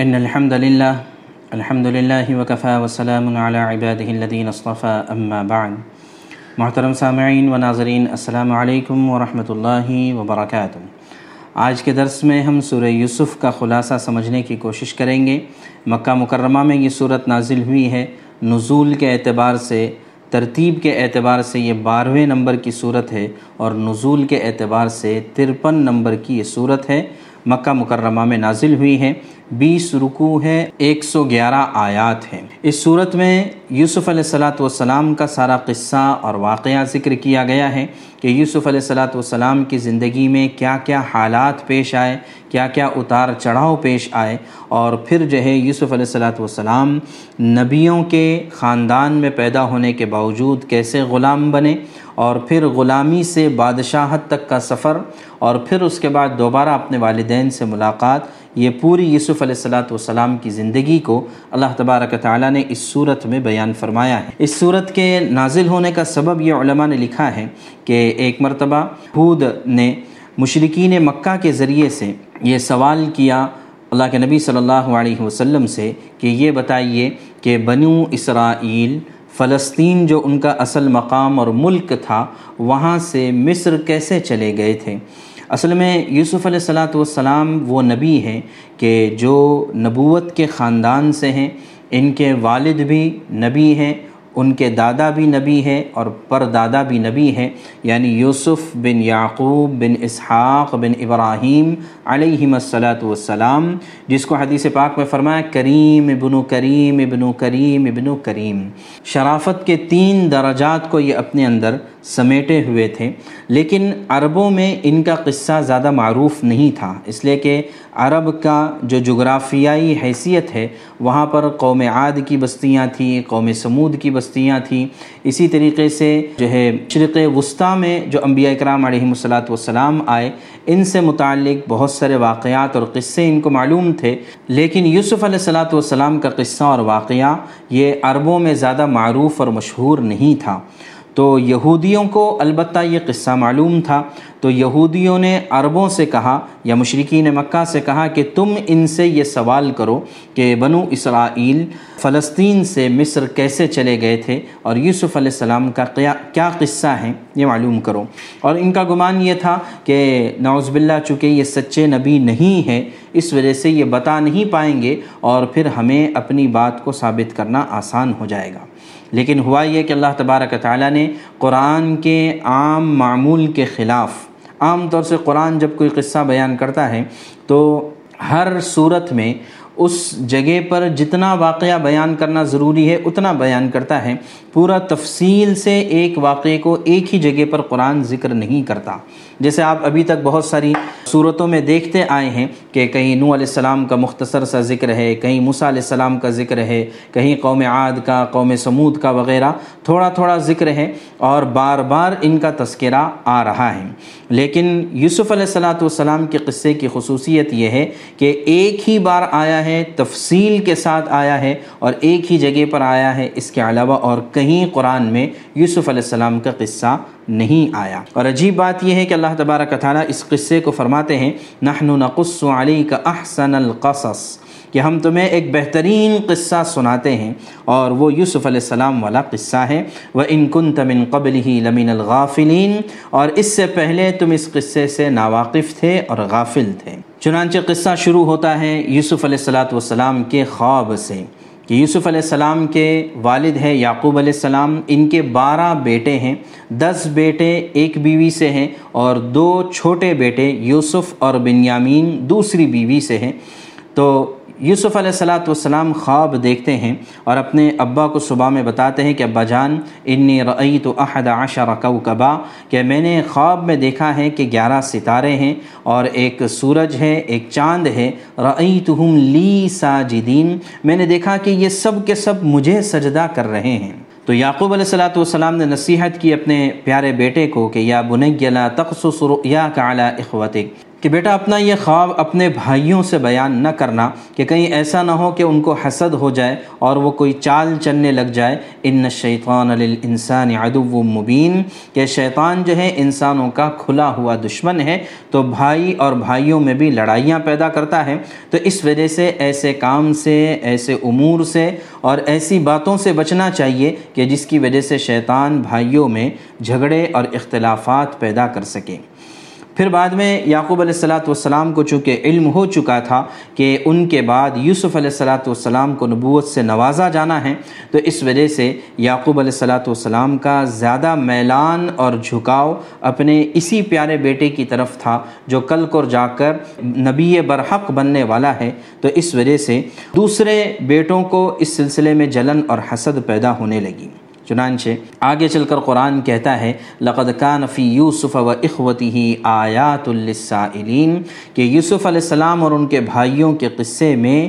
ان الحمد للہ الحمد للہ وکفا وسلام علی عباده الذین اصطفى اما بعد. محترم سامعین و ناظرین، السلام علیکم ورحمۃ اللہ وبرکاتہ. آج کے درس میں ہم سورہ یوسف کا خلاصہ سمجھنے کی کوشش کریں گے۔ مکہ مکرمہ میں یہ صورت نازل ہوئی ہے۔ نزول کے اعتبار سے، ترتیب کے اعتبار سے یہ بارہویں نمبر کی صورت ہے اور نزول کے اعتبار سے ترپن نمبر کی یہ صورت ہے۔ مکہ مکرمہ میں نازل ہوئی ہے بیس رکوع ہے ایک سو گیارہ آیات ہیں۔ اس صورت میں یوسف علیہ السلاۃ والسلام کا سارا قصہ اور واقعہ ذکر کیا گیا ہے کہ یوسف علیہ السلاۃ والسلام کی زندگی میں کیا کیا حالات پیش آئے، کیا کیا اتار چڑھاؤ پیش آئے۔ اور پھر جو ہے، یوسف علیہ السلاۃ والسلام نبیوں کے خاندان میں پیدا ہونے کے باوجود کیسے غلام بنے اور پھر غلامی سے بادشاہت تک کا سفر اور پھر اس کے بعد دوبارہ اپنے والدین سے ملاقات، یہ پوری یوسف علیہ السلاۃ والسلام کی زندگی کو اللہ تبارک تعالیٰ نے اس صورت میں بیان فرمایا ہے۔ اس صورت کے نازل ہونے کا سبب یہ علماء نے لکھا ہے کہ ایک مرتبہ حود نے مشرقین مکہ کے ذریعے سے یہ سوال کیا اللہ کے نبی صلی اللہ علیہ وسلم سے کہ یہ بتائیے کہ بنو اسرائیل فلسطین جو ان کا اصل مقام اور ملک تھا، وہاں سے مصر کیسے چلے گئے تھے؟ اصل میں یوسف علیہ السلاۃ والسلام وہ نبی ہیں کہ جو نبوت کے خاندان سے ہیں، ان کے والد بھی نبی ہیں ان کے دادا بھی نبی ہے اور پر دادا بھی نبی ہیں یعنی یوسف بن یعقوب بن اسحاق بن ابراہیم علیہم السلاۃ والسلام، جس کو حدیث پاک میں فرمایا، کریم ابن کریم ابن کریم ابن کریم۔ شرافت کے تین درجات کو یہ اپنے اندر سمیٹے ہوئے تھے۔ لیکن عربوں میں ان کا قصہ زیادہ معروف نہیں تھا، اس لیے کہ عرب کا جو جغرافیائی حیثیت ہے، وہاں پر قوم عاد کی بستیاں تھیں، قوم سمود کی بستیاں تھیں۔ اسی طریقے سے جو ہے، شرق وسطیٰ میں جو انبیاء اکرام علیہ الصلاۃ والسلام آئے، ان سے متعلق بہت سارے واقعات اور قصے ان کو معلوم تھے۔ لیکن یوسف علیہ السلاۃ والسلام کا قصہ اور واقعہ یہ عربوں میں زیادہ معروف اور مشہور نہیں تھا۔ تو یہودیوں کو البتہ یہ قصہ معلوم تھا۔ تو یہودیوں نے عربوں سے کہا یا مشرقین مکہ سے کہا کہ تم ان سے یہ سوال کرو کہ بنو اسرائیل فلسطین سے مصر کیسے چلے گئے تھے اور یوسف علیہ السلام کا کیا قصہ ہیں؟ یہ معلوم کرو۔ اور ان کا گمان یہ تھا کہ نعوذ باللہ چونکہ یہ سچے نبی نہیں ہے اس وجہ سے یہ بتا نہیں پائیں گے اور پھر ہمیں اپنی بات کو ثابت کرنا آسان ہو جائے گا۔ لیکن ہوا یہ کہ اللہ تبارک تعالیٰ نے قرآن کے عام معمول کے خلاف، عام طور سے قرآن جب کوئی قصہ بیان کرتا ہے تو ہر صورت میں اس جگہ پر جتنا واقعہ بیان کرنا ضروری ہے، اتنا بیان کرتا ہے۔ پورا تفصیل سے ایک واقعے کو ایک ہی جگہ پر قرآن ذکر نہیں کرتا۔ جیسے آپ ابھی تک بہت ساری صورتوں میں دیکھتے آئے ہیں کہ کہیں نو علیہ السلام کا مختصر سا ذکر ہے، کہیں موسیٰ علیہ السلام کا ذکر ہے، کہیں قوم عاد کا، قوم سمود کا وغیرہ تھوڑا تھوڑا ذکر ہے اور بار بار ان کا تذکرہ آ رہا ہے۔ لیکن یوسف علیہ السلاۃ والسلام کے قصے کی خصوصیت یہ ہے کہ ایک ہی بار آیا ہے، تفصیل کے ساتھ آیا ہے اور ایک ہی جگہ پر آیا ہے۔ اس کے علاوہ اور کہیں قرآن میں یوسف علیہ السلام کا قصہ نہیں آیا۔ اور عجیب بات یہ ہے کہ اللہ تبارک تعالیٰ اس قصے کو فرماتے ہیں نحن نقص علیک احسن القصص، کہ ہم تمہیں ایک بہترین قصہ سناتے ہیں اور وہ یوسف علیہ السلام والا قصہ ہے۔ وہ ان کن تمن قبل ہی لمین الغافلین، اور اس سے پہلے تم اس قصے سے ناواقف تھے اور غافل تھے۔ چنانچہ قصہ شروع ہوتا ہے یوسف علیہ السلاۃ والسلام کے خواب سے۔ کہ یوسف علیہ السلام کے والد ہے یعقوب علیہ السلام، ان کے بارہ بیٹے ہیں۔ دس بیٹے ایک بیوی سے ہیں اور دو چھوٹے بیٹے یوسف اور بنیامین دوسری بیوی سے ہیں۔ تو یوسف علیہ السلاۃ والسلام خواب دیکھتے ہیں اور اپنے ابا کو صبح میں بتاتے ہیں کہ ابا جان، انی رعیت تو عہد عشر کوکبا، کہ میں نے خواب میں دیکھا ہے کہ گیارہ ستارے ہیں اور ایک سورج ہے، ایک چاند ہے۔ رعیتہم لی ساجدین، میں نے دیکھا کہ یہ سب کے سب مجھے سجدہ کر رہے ہیں۔ تو یعقوب علیہ السلاۃ والسلام نے نصیحت کی اپنے پیارے بیٹے کو کہ یا بنیلا تخصص رؤیاک علی اخوتک۔ کہ بیٹا اپنا یہ خواب اپنے بھائیوں سے بیان نہ کرنا، کہ کہیں ایسا نہ ہو کہ ان کو حسد ہو جائے اور وہ کوئی چال چلنے لگ جائے۔ ان شیطان للانسان عدو مبین۔ کہ شیطان جو ہے انسانوں کا کھلا ہوا دشمن ہے۔ تو بھائی اور بھائیوں میں بھی لڑائیاں پیدا کرتا ہے۔ تو اس وجہ سے ایسے کام سے، ایسے امور سے اور ایسی باتوں سے بچنا چاہیے کہ جس کی وجہ سے شیطان بھائیوں میں جھگڑے اور اختلافات پیدا کر سکے۔ پھر بعد میں یعقوب علیہ السلاۃ والسلام کو چونکہ علم ہو چکا تھا کہ ان کے بعد یوسف علیہ السلاۃ والسلام کو نبوت سے نوازا جانا ہے، تو اس وجہ سے یعقوب علیہ السلاۃ والسلام کا زیادہ میلان اور جھکاؤ اپنے اسی پیارے بیٹے کی طرف تھا جو کل کو جا کر نبی برحق بننے والا ہے۔ تو اس وجہ سے دوسرے بیٹوں کو اس سلسلے میں جلن اور حسد پیدا ہونے لگی۔ چنانچہ آگے چل کر قرآن کہتا ہے، لقد کان فی یوسف و اخوتی ہی آیات للسائلین کہ یوسف علیہ السلام اور ان کے بھائیوں کے قصے میں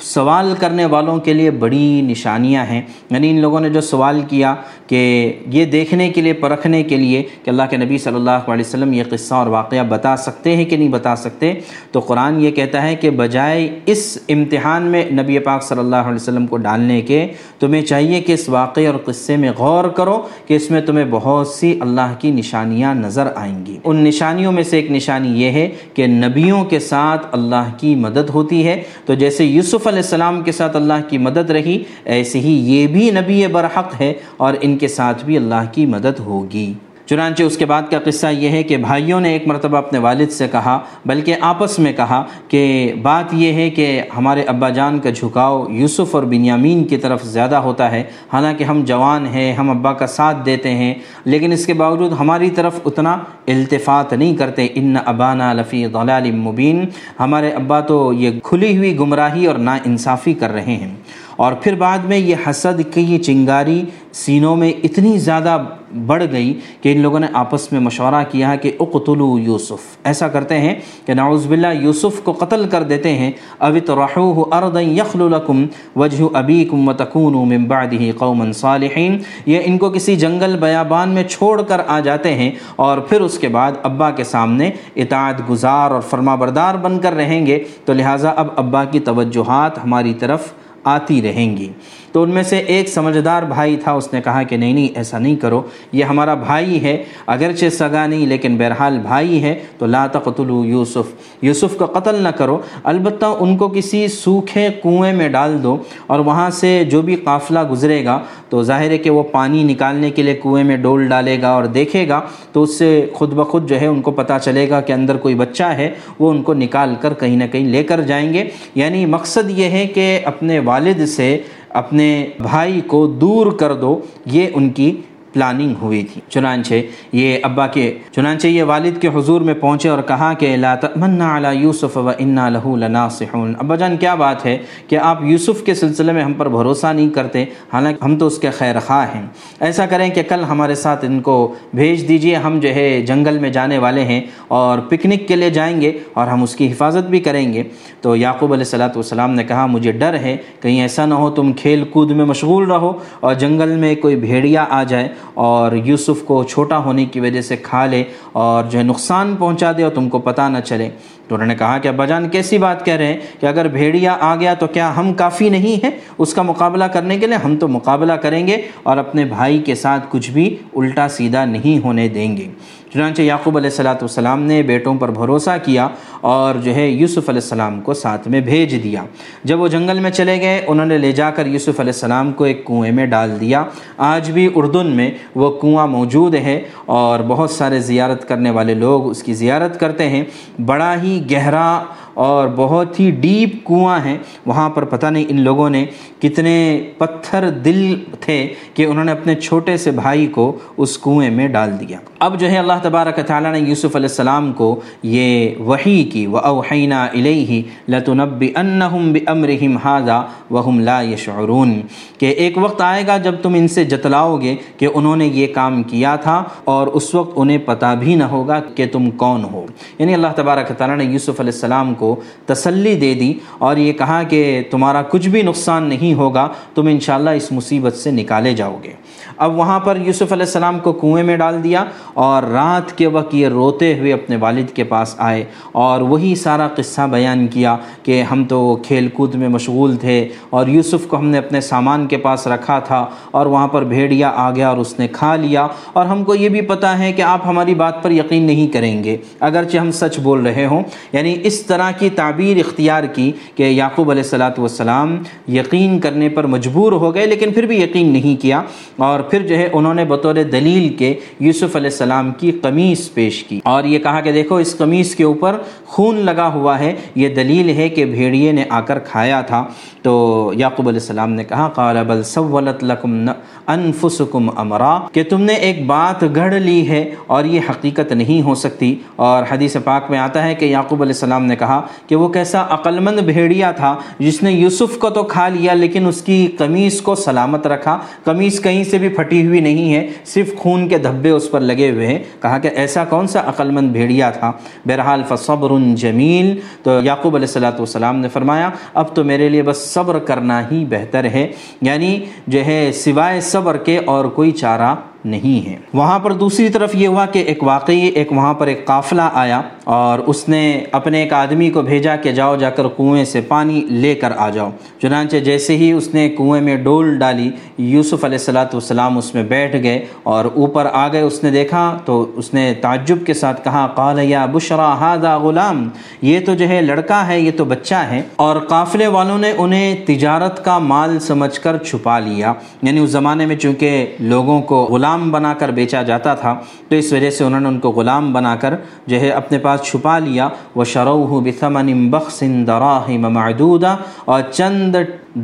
سوال کرنے والوں کے لیے بڑی نشانیاں ہیں۔ یعنی ان لوگوں نے جو سوال کیا کہ یہ دیکھنے کے لیے، پرکھنے کے لیے کہ اللہ کے نبی صلی اللہ علیہ وسلم یہ قصہ اور واقعہ بتا سکتے ہیں کہ نہیں بتا سکتے، تو قرآن یہ کہتا ہے کہ بجائے اس امتحان میں نبی پاک صلی اللہ علیہ وسلم کو ڈالنے کے، تمہیں چاہیے کہ اس واقعے اور قصے میں غور کرو کہ اس میں تمہیں بہت سی اللہ کی نشانیاں نظر آئیں گی۔ ان نشانیوں میں سے ایک نشانی یہ ہے کہ نبیوں کے ساتھ اللہ کی مدد ہوتی ہے۔ تو جیسے یوسف علیہ السلام کے ساتھ اللہ کی مدد رہی، ایسے ہی یہ بھی نبی برحق ہے اور ان کے ساتھ بھی اللہ کی مدد ہوگی۔ چنانچہ اس کے بعد کا قصہ یہ ہے کہ بھائیوں نے ایک مرتبہ اپنے والد سے کہا، بلکہ آپس میں کہا کہ بات یہ ہے کہ ہمارے ابا جان کا جھکاؤ یوسف اور بنیامین کی طرف زیادہ ہوتا ہے۔ حالانکہ ہم جوان ہیں، ہم ابا کا ساتھ دیتے ہیں، لیکن اس کے باوجود ہماری طرف اتنا التفات نہیں کرتے۔ ان ابانا لفی ضلال مبین۔ ہمارے ابا تو یہ کھلی ہوئی گمراہی اور نا انصافی کر رہے ہیں۔ اور پھر بعد میں یہ حسد کی یہ چنگاری سینوں میں اتنی زیادہ بڑھ گئی کہ ان لوگوں نے آپس میں مشورہ کیا کہ اقتلو یوسف۔ ایسا کرتے ہیں کہ نعوذ باللہ یوسف کو قتل کر دیتے ہیں۔ اوت رحوہ ارد یخل لکم وجہ ابیکم وتکونوا من بعدہ قوما صالحین۔ یہ ان کو کسی جنگل بیابان میں چھوڑ کر آ جاتے ہیں اور پھر اس کے بعد ابا کے سامنے اطاعت گزار اور فرما بردار بن کر رہیں گے۔ تو لہٰذا اب ابا کی توجہات ہماری طرف آتی رہیں گی۔ تو ان میں سے ایک سمجھدار بھائی تھا، اس نے کہا کہ نہیں نہیں، ایسا نہیں کرو، یہ ہمارا بھائی ہے، اگرچہ سگا نہیں، لیکن بہرحال بھائی ہے، تو لا تقتلو یوسف۔ یوسف کا قتل نہ کرو، البتہ ان کو کسی سوکھے کنویں میں ڈال دو اور وہاں سے جو بھی قافلہ گزرے گا، تو ظاہر ہے کہ وہ پانی نکالنے کے لیے کنویں میں ڈول ڈالے گا اور دیکھے گا، تو اس سے خود بخود جو ہے ان کو پتہ چلے گا کہ اندر کوئی بچہ ہے، وہ ان کو نکال کر کہیں نہ کہیں لے کر جائیں گے۔ یعنی مقصد یہ ہے کہ اپنے والد سے اپنے بھائی کو دور کر دو یہ ان کی پلاننگ ہوئی تھی۔ چنانچہ یہ ابا کے چنانچہ یہ والد کے حضور میں پہنچے اور کہا کہ لا تمنا علی یوسف و انا لہو لناصحون۔ ابا جان، کیا بات ہے کہ آپ یوسف کے سلسلے میں ہم پر بھروسہ نہیں کرتے؟ حالانکہ ہم تو اس کے خیر خواہ ہیں۔ ایسا کریں کہ کل ہمارے ساتھ ان کو بھیج دیجیے، ہم جو ہے جنگل میں جانے والے ہیں اور پکنک کے لیے جائیں گے اور ہم اس کی حفاظت بھی کریں گے۔ تو یعقوب علیہ السلاۃ والسلام نے کہا، مجھے ڈر ہے، کہیں ایسا نہ ہو تم کھیل کود میں مشغول رہو اور جنگل میں کوئی بھیڑیا آ جائے۔ اور یوسف کو چھوٹا ہونے کی وجہ سے کھا لے اور جو ہے نقصان پہنچا دے اور تم کو پتہ نہ چلے۔ تو انہوں نے کہا کہ ابا جان کیسی بات کہہ رہے ہیں کہ اگر بھیڑیا آ گیا تو کیا ہم کافی نہیں ہیں؟ اس کا مقابلہ کرنے کے لیے ہم تو مقابلہ کریں گے اور اپنے بھائی کے ساتھ کچھ بھی الٹا سیدھا نہیں ہونے دیں گے۔ چنانچہ یعقوب علیہ السلاۃ والسلام نے بیٹوں پر بھروسہ کیا اور جو ہے یوسف علیہ السلام کو ساتھ میں بھیج دیا۔ جب وہ جنگل میں چلے گئے، انہوں نے لے جا کر یوسف علیہ السلام کو ایک کنویں میں ڈال دیا۔ آج بھی اردن میں وہ کنواں موجود ہے اور بہت سارے زیارت کرنے والے لوگ اس کی زیارت کرتے ہیں۔ بڑا ہی گہرا اور بہت ہی ڈیپ کنواں ہیں۔ وہاں پر پتہ نہیں ان لوگوں نے کتنے پتھر دل تھے کہ انہوں نے اپنے چھوٹے سے بھائی کو اس کنویں میں ڈال دیا۔ اب جو ہے اللہ تبارک تعالیٰ نے یوسف علیہ السلام کو یہ وحی کی و اوحینہ علیہ لتنب انہم بمرحم حاضہ وہم لا یشعرون کہ ایک وقت آئے گا جب تم ان سے جتلاؤ گے کہ انہوں نے یہ کام کیا تھا اور اس وقت انہیں پتہ بھی نہ ہوگا کہ تم کون ہو۔ یعنی اللہ تبارک تعالیٰ نے یوسف علیہ السلام کو تسلی دے دی اور یہ کہا کہ تمہارا کچھ بھی نقصان نہیں ہوگا، تم انشاءاللہ اس مصیبت سے نکالے جاؤ گے اب وہاں پر یوسف علیہ السلام کو کنویں میں ڈال دیا اور رات کے وقت یہ روتے ہوئے اپنے والد کے پاس آئے اور وہی سارا قصہ بیان کیا کہ ہم تو کھیل کود میں مشغول تھے اور یوسف کو ہم نے اپنے سامان کے پاس رکھا تھا اور وہاں پر بھیڑیا آ گیا اور اس نے کھا لیا۔ اور ہم کو یہ بھی پتہ ہے کہ آپ ہماری بات پر یقین نہیں کریں گے، اگرچہ ہم سچ بول رہے ہوں۔ یعنی اس طرح کی تعبیر اختیار کی کہ یعقوب علیہ السلاۃ والسلام یقین کرنے پر مجبور ہو گئے، لیکن پھر بھی یقین نہیں کیا۔ اور پھر جو ہے، انہوں نے بطور دلیل کے یوسف علیہ السلام کی قمیص پیش کی۔ اور یہ کہا کہ دیکھو، اس قمیص کے اوپر خون لگا ہوا ہے۔ یہ دلیل ہے کہ بھیڑیے نے آ کر کھایا تھا۔ تو یعقوب علیہ السلام نے کہا، قال، بل سولت لکم انفسکم امرا، کہ تم نے ایک بات گڑھ لی ہے اور یہ حقیقت نہیں ہو سکتی۔ اور حدیث پاک میں آتا ہے کہ یعقوب علیہ السلام نے کہا کہ وہ کیسا عقلمند بھیڑیا تھا، جس نے یوسف کو تو کھا لیا، لیکن اس کی قمیص کو سلامت رکھا۔ قمیص کہیں سے بھی پھٹی ہوئی نہیں ہے، صرف خون کے دھبے اس پر لگے ہوئے ہیں۔ کہا کہ ایسا کون سا عقلمند بھیڑیا تھا؟ بہرحال فصبر جمیل۔ تو یعقوب علیہ السلاۃ والسلام نے فرمایا، اب تو میرے لیے بس صبر کرنا ہی بہتر ہے۔ یعنی جو ہے سوائے صبر کے اور کوئی چارہ نہیں ہے وہاں پر دوسری طرف یہ ہوا کہ ایک واقعی ایک وہاں پر ایک قافلہ آیا اور اس نے اپنے ایک آدمی کو بھیجا کہ جاؤ جا کر کنویں سے پانی لے کر آ جاؤ۔ چنانچہ جیسے ہی اس نے کنویں میں ڈول ڈالی، یوسف علیہ السلاۃ والسلام اس میں بیٹھ گئے اور اوپر آ گئے۔ اس نے دیکھا تو اس نے تعجب کے ساتھ کہا، قال، یا بشرا ہادا غلام، یہ تو جو ہے لڑکا ہے، یہ تو بچہ ہے۔ اور قافلے والوں نے انہیں تجارت کا مال سمجھ کر چھپا لیا۔ یعنی اس زمانے میں چونکہ لوگوں کو غلام غلام بنا کر بیچا جاتا تھا، تو اس وجہ سے انہوں نے ان کو غلام بنا کر جو ہے اپنے پاس چھپا لیا۔ وہ شروع بثمن بخس دراہم معدودہ اور چند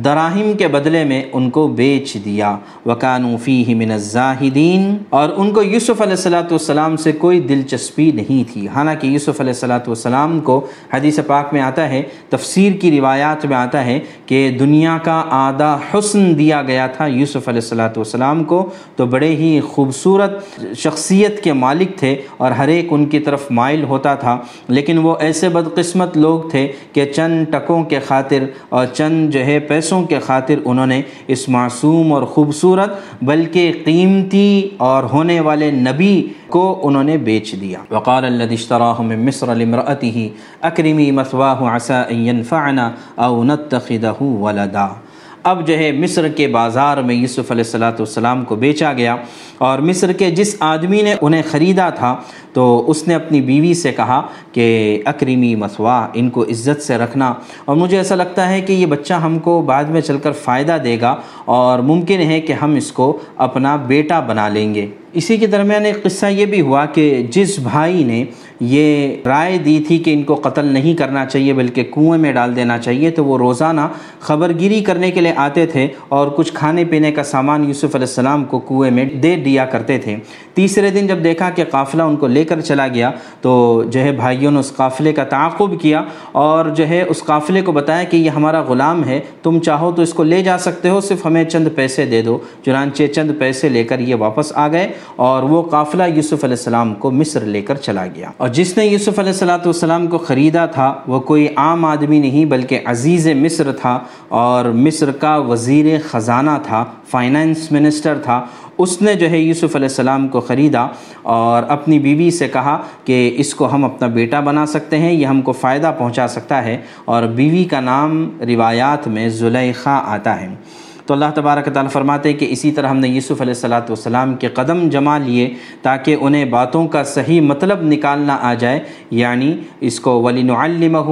دراہم کے بدلے میں ان کو بیچ دیا۔ وکانو فیہ من الزاہدین اور ان کو یوسف علیہ السلاۃ والسلام سے کوئی دلچسپی نہیں تھی۔ حالانکہ یوسف علیہ السلاۃ والسلام کو حدیث پاک میں آتا ہے، تفسیر کی روایات میں آتا ہے کہ دنیا کا آدھا حسن دیا گیا تھا یوسف علیہ السلاۃ والسلام کو۔ تو بڑے ہی خوبصورت شخصیت کے مالک تھے اور ہر ایک ان کی طرف مائل ہوتا تھا، لیکن وہ ایسے بدقسمت لوگ تھے کہ چند ٹکوں کے خاطر اور چند جو ہے پیسوں کے خاطر انہوں نے اس معصوم اور خوبصورت بلکہ قیمتی اور ہونے والے نبی کو انہوں نے بیچ دیا۔ وقال الذي اشتراه من مصر لامرأته اکرمی مثواه عسى ان ينفعنا او نتخذه ولدا. اب جو ہے مصر کے بازار میں یوسف علیہ السلاۃ والسلام کو بیچا گیا اور مصر کے جس آدمی نے انہیں خریدا تھا تو اس نے اپنی بیوی سے کہا کہ اکریمی مسوا، ان کو عزت سے رکھنا۔ اور مجھے ایسا لگتا ہے کہ یہ بچہ ہم کو بعد میں چل کر فائدہ دے گا اور ممکن ہے کہ ہم اس کو اپنا بیٹا بنا لیں گے۔ اسی کے درمیان ایک قصہ یہ بھی ہوا کہ جس بھائی نے یہ رائے دی تھی کہ ان کو قتل نہیں کرنا چاہیے، بلکہ کنویں میں ڈال دینا چاہیے، تو وہ روزانہ خبر گیری کرنے کے لیے آتے تھے اور کچھ کھانے پینے کا سامان یوسف علیہ السلام کو کنویں میں دے دیا کرتے تھے۔ تیسرے دن جب دیکھا کہ قافلہ ان کو لے کر چلا گیا تو جو ہے بھائیوں نے اس قافلے کا تعاقب کیا اور جو ہے اس قافلے کو بتایا کہ یہ ہمارا غلام ہے، تم چاہو تو اس کو لے جا سکتے ہو، صرف ہمیں چند پیسے دے دو۔ چنانچہ چند پیسے لے کر یہ واپس آ گئے اور وہ قافلہ یوسف علیہ السلام کو مصر لے کر چلا گیا۔ اور جس نے یوسف علیہ السلاۃ والسلام کو خریدا تھا، وہ کوئی عام آدمی نہیں بلکہ عزیز مصر تھا اور مصر کا وزیر خزانہ تھا، فائنانس منسٹر تھا اس نے جو ہے یوسف علیہ السلام کو خریدا اور اپنی بیوی سے کہا کہ اس کو ہم اپنا بیٹا بنا سکتے ہیں، یہ ہم کو فائدہ پہنچا سکتا ہے۔ اور بیوی کا نام روایات میں زلیخا آتا ہے۔ تو اللہ تبارک تعالیٰ فرماتے کہ اسی طرح ہم نے یوسف علیہ السلاۃ والسلام کے قدم جما لیے تاکہ انہیں باتوں کا صحیح مطلب نکالنا آ جائے۔ یعنی اس کو ولی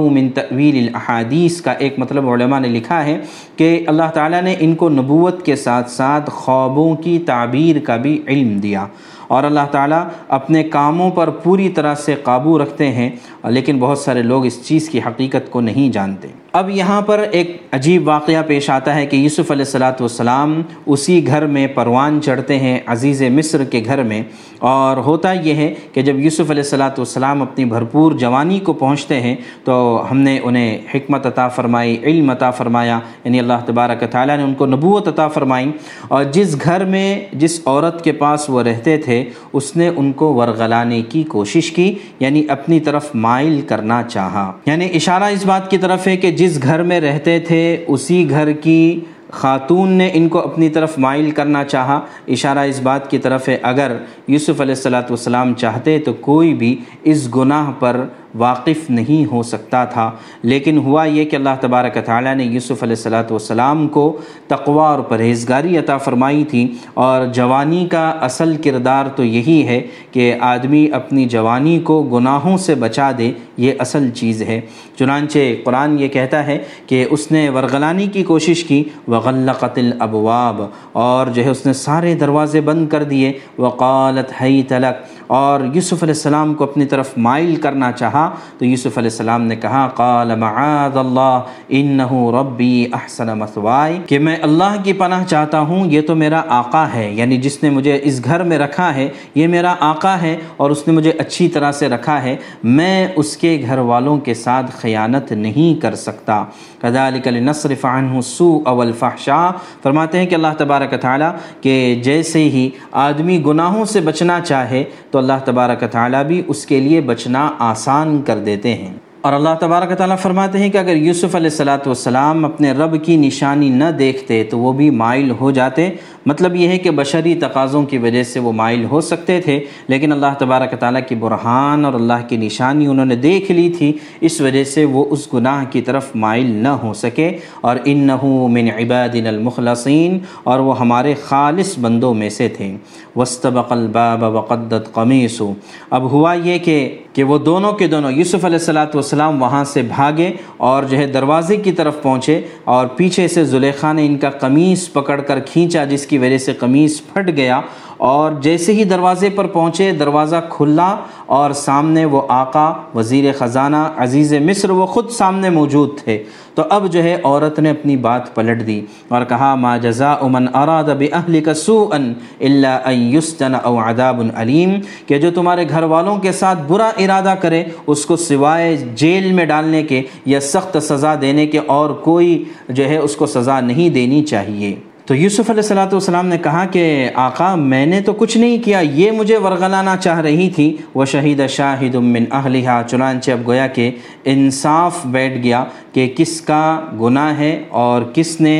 من تعویل الاحادیث کا ایک مطلب علماء نے لکھا ہے کہ اللہ تعالیٰ نے ان کو نبوت کے ساتھ ساتھ خوابوں کی تعبیر کا بھی علم دیا۔ اور اللہ تعالیٰ اپنے کاموں پر پوری طرح سے قابو رکھتے ہیں، لیکن بہت سارے لوگ اس چیز کی حقیقت کو نہیں جانتے۔ اب یہاں پر ایک عجیب واقعہ پیش آتا ہے کہ یوسف علیہ السلاۃ والسلام اسی گھر میں پروان چڑھتے ہیں عزیز مصر کے گھر میں اور ہوتا یہ ہے کہ جب یوسف علیہ السلاۃ والسلام اپنی بھرپور جوانی کو پہنچتے ہیں تو ہم نے انہیں حکمت عطا فرمائی، علم عطا فرمایا یعنی اللہ تبارک تعالیٰ نے ان کو نبوت عطا فرمائی اور جس گھر میں جس عورت کے پاس وہ رہتے تھے، اس نے ان کو ورغلانے کی کوشش کی یعنی اپنی طرف مائل کرنا چاہا۔ یعنی اشارہ اس بات کی طرف ہے کہ جس جس گھر میں رہتے تھے، اسی گھر کی خاتون نے ان کو اپنی طرف مائل کرنا چاہا۔ اشارہ اس بات کی طرف ہے، اگر یوسف علیہ السلاۃ والسلام چاہتے تو کوئی بھی اس گناہ پر واقف نہیں ہو سکتا تھا۔ لیکن ہوا یہ کہ اللہ تبارک تعالیٰ نے یوسف علیہ السلاۃ والسلام کو تقوی اور پرہیزگاری عطا فرمائی تھی۔ اور جوانی کا اصل کردار تو یہی ہے کہ آدمی اپنی جوانی کو گناہوں سے بچا دے، یہ اصل چیز ہے۔ چنانچہ قرآن یہ کہتا ہے کہ اس نے ورغلانی کی کوشش کی، وغلقت الابواب، اور جو ہے اس نے سارے دروازے بند کر دیے، وقالت حی تلک اور یوسف علیہ السلام کو اپنی طرف مائل کرنا چاہا۔ تو یوسف علیہ السلام نے کہا، قال معاذ اللہ، انہو ربی احسن مثوائی، کہ میں اللہ کی پناہ چاہتا ہوں، یہ تو میرا آقا ہے یعنی جس نے مجھے اس گھر میں رکھا ہے، یہ میرا آقا ہے اور اس نے مجھے اچھی طرح سے رکھا ہے، میں اس کے گھر والوں کے ساتھ خیانت نہیں کر سکتا۔ كذلك لنصرف عنه السوء والفحشاء۔ فرماتے ہیں کہ اللہ تبارک تعالیٰ، کہ جیسے ہی آدمی گناہوں سے بچنا چاہے تو اللہ تبارک تعالیٰ بھی اس کے لیے بچنا آسان کر دیتے ہیں۔ اور اللہ تبارک تعالیٰ فرماتے ہیں کہ اگر یوسف علیہ السلاۃ والسلام اپنے رب کی نشانی نہ دیکھتے تو وہ بھی مائل ہو جاتے۔ مطلب یہ ہے کہ بشری تقاضوں کی وجہ سے وہ مائل ہو سکتے تھے، لیکن اللہ تبارک تعالیٰ کی برہان اور اللہ کی نشانی انہوں نے دیکھ لی تھی۔ اس وجہ سے وہ اس گناہ کی طرف مائل نہ ہو سکے۔ اور ان من عبادنا المخلصین، اور وہ ہمارے خالص بندوں میں سے تھے۔ وسطبق الباب وقدت قمیص اب ہوا یہ کہ کہ وہ دونوں کے دونوں، یوسف علیہ السلاۃ والسلام وہاں سے بھاگے اور جو ہے دروازے کی طرف پہنچے اور پیچھے سے زلیخا نے ان کا قمیص پکڑ کر کھینچا، جس کی وجہ سے قمیص پھٹ گیا اور جیسے ہی دروازے پر پہنچے، دروازہ کھلا اور سامنے وہ آقا، وزیر خزانہ، عزیز مصر، وہ خود سامنے موجود تھے۔ تو اب جو ہے، عورت نے اپنی بات پلٹ دی اور کہا، ما جزا امن اراد باہلک سوءا الا ان یسجن او عذاب علیم کہ جو تمہارے گھر والوں کے ساتھ برا ارادہ کرے، اس کو سوائے جیل میں ڈالنے کے یا سخت سزا دینے کے اور کوئی جو ہے، اس کو سزا نہیں دینی چاہیے۔ تو یوسف علیہ السلاۃ والسلام نے کہا کہ آقا، میں نے تو کچھ نہیں کیا، یہ مجھے ورغلانا چاہ رہی تھی۔ وہ شہید شاہد من اہلیہ چنانچہ اب گویا کہ انصاف بیٹھ گیا کہ کس کا گناہ ہے اور کس نے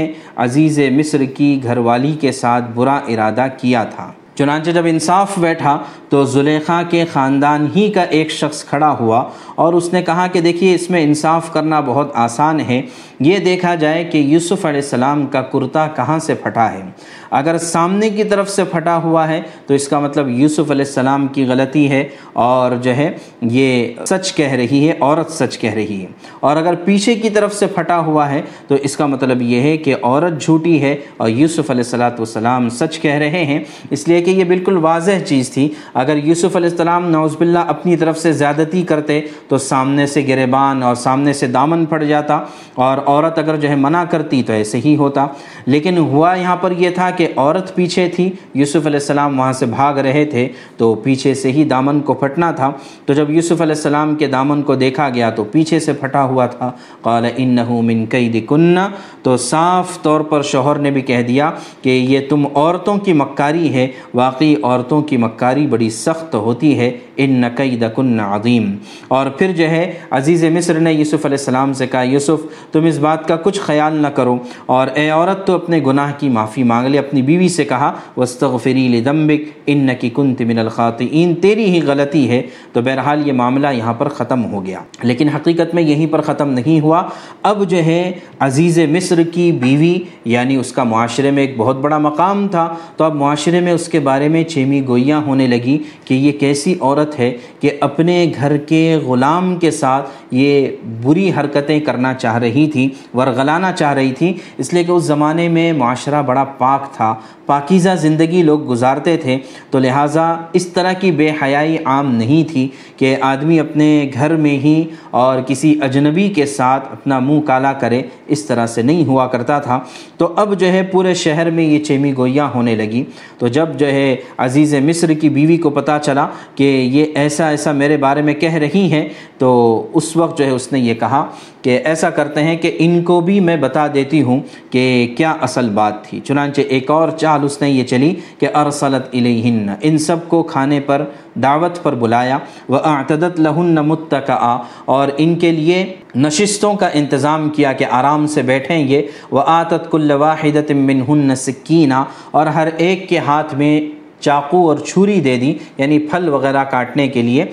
عزیز مصر کی گھر والی کے ساتھ برا ارادہ کیا تھا۔ چنانچہ جب انصاف بیٹھا تو زلیخا کے خاندان ہی کا ایک شخص کھڑا ہوا اور اس نے کہا کہ دیکھیے، اس میں انصاف کرنا بہت آسان ہے۔ یہ دیکھا جائے کہ یوسف علیہ السلام کا کرتا کہاں سے پھٹا ہے۔ اگر سامنے کی طرف سے پھٹا ہوا ہے، تو اس کا مطلب یوسف علیہ السلام کی غلطی ہے اور جو ہے، یہ سچ کہہ رہی ہے، عورت سچ کہہ رہی ہے۔ اور اگر پیچھے کی طرف سے پھٹا ہوا ہے، تو اس کا مطلب یہ ہے کہ عورت جھوٹی ہے اور یوسف علیہ السلاۃ والسلام سچ کہہ رہے ہیں۔ اس لیے کہ یہ بالکل واضح چیز تھی، اگر یوسف علیہ السلام نوز باللہ اپنی طرف سے زیادتی کرتے، تو سامنے سے گریبان اور سامنے سے دامن پھٹ جاتا۔ اور عورت اگر جو ہے، منع کرتی تو ایسے ہی ہوتا۔ لیکن ہوا یہاں پر یہ تھا کہ عورت پیچھے تھی، یوسف علیہ السلام وہاں سے بھاگ رہے تھے، تو پیچھے سے ہی دامن کو پھٹنا تھا۔ تو جب یوسف علیہ السلام کے دامن کو دیکھا گیا تو پیچھے سے پھٹا ہوا تھا۔ قال انہو من قید کنہ تو صاف طور پر شوہر نے بھی کہہ دیا کہ یہ تم عورتوں کی مکاری ہے۔ واقعی عورتوں کی مکاری بڑی سخت ہوتی ہے۔ ان قید کن عظیم۔ اور پھر جو ہے، عزیز مصر نے یوسف علیہ السلام سے کہا، یوسف، تم اس بات کا کچھ خیال نہ کرو۔ اور اے عورت، تو اپنے گناہ کی معافی مانگ لے اپنی بیوی سے کہا وسطری لدمبک ان کی کنت من الخاطئین. تیری ہی غلطی ہے۔ تو بہرحال یہ معاملہ یہاں پر ختم ہو گیا۔ لیکن حقیقت میں یہیں پر ختم نہیں ہوا۔ اب جو ہے عزیز مصر کی بیوی یعنی اس کا معاشرے میں ایک بہت بڑا مقام تھا۔ تو اب معاشرے میں اس کے بارے میں چیمی گوئیاں ہونے لگی کہ یہ کیسی عورت ہے کہ اپنے گھر کے غلام کے ساتھ یہ بری حرکتیں کرنا چاہ رہی تھی، ورغلانا چاہ رہی تھی۔ اس لیے کہ اس زمانے میں معاشرہ بڑا پاک تھا۔ تھا۔ پاکیزہ زندگی لوگ گزارتے تھے، تو لہٰذا اس طرح کی بے حیائی عام نہیں تھی کہ آدمی اپنے گھر میں ہی اور کسی اجنبی کے ساتھ اپنا منہ کالا کرے، اس طرح سے نہیں ہوا کرتا تھا۔ تو اب جو ہے پورے شہر میں یہ چیمی گوئیاں ہونے لگی۔ تو جب جو ہے عزیز مصر کی بیوی کو پتہ چلا کہ یہ ایسا ایسا میرے بارے میں کہہ رہی ہیں، تو اس وقت جو ہے اس نے یہ کہا کہ ایسا کرتے ہیں کہ ان کو بھی میں بتا دیتی ہوں کہ کیا اصل بات تھی۔ چنانچہ ایک اور چال اس نے یہ چلی کہ ارسلت الیہن، ان سب کو کھانے پر، دعوت پر بلایا وہ اعتدت لہن متکا اور ان کے لیے نشستوں کا انتظام کیا کہ آرام سے بیٹھیں یہ وہ آتت کل واحدت منہن سکینہ، اور ہر ایک کے ہاتھ میں چاقو اور چھری دے دی یعنی پھل وغیرہ کاٹنے کے لیے،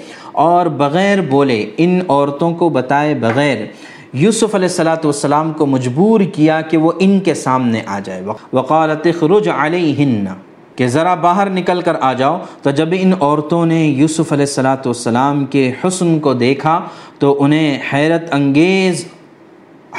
اور بغیر بولے ان عورتوں کو بتائے بغیر یوسف علیہ السلاۃ والسلام کو مجبور کیا کہ وہ ان کے سامنے آ جائے۔ وقالت خرج علیہن، کہ ذرا باہر نکل کر آ جاؤ۔ تو جب ان عورتوں نے یوسف علیہ السلاۃ والسلام کے حسن کو دیکھا، تو انہیں حیرت انگیز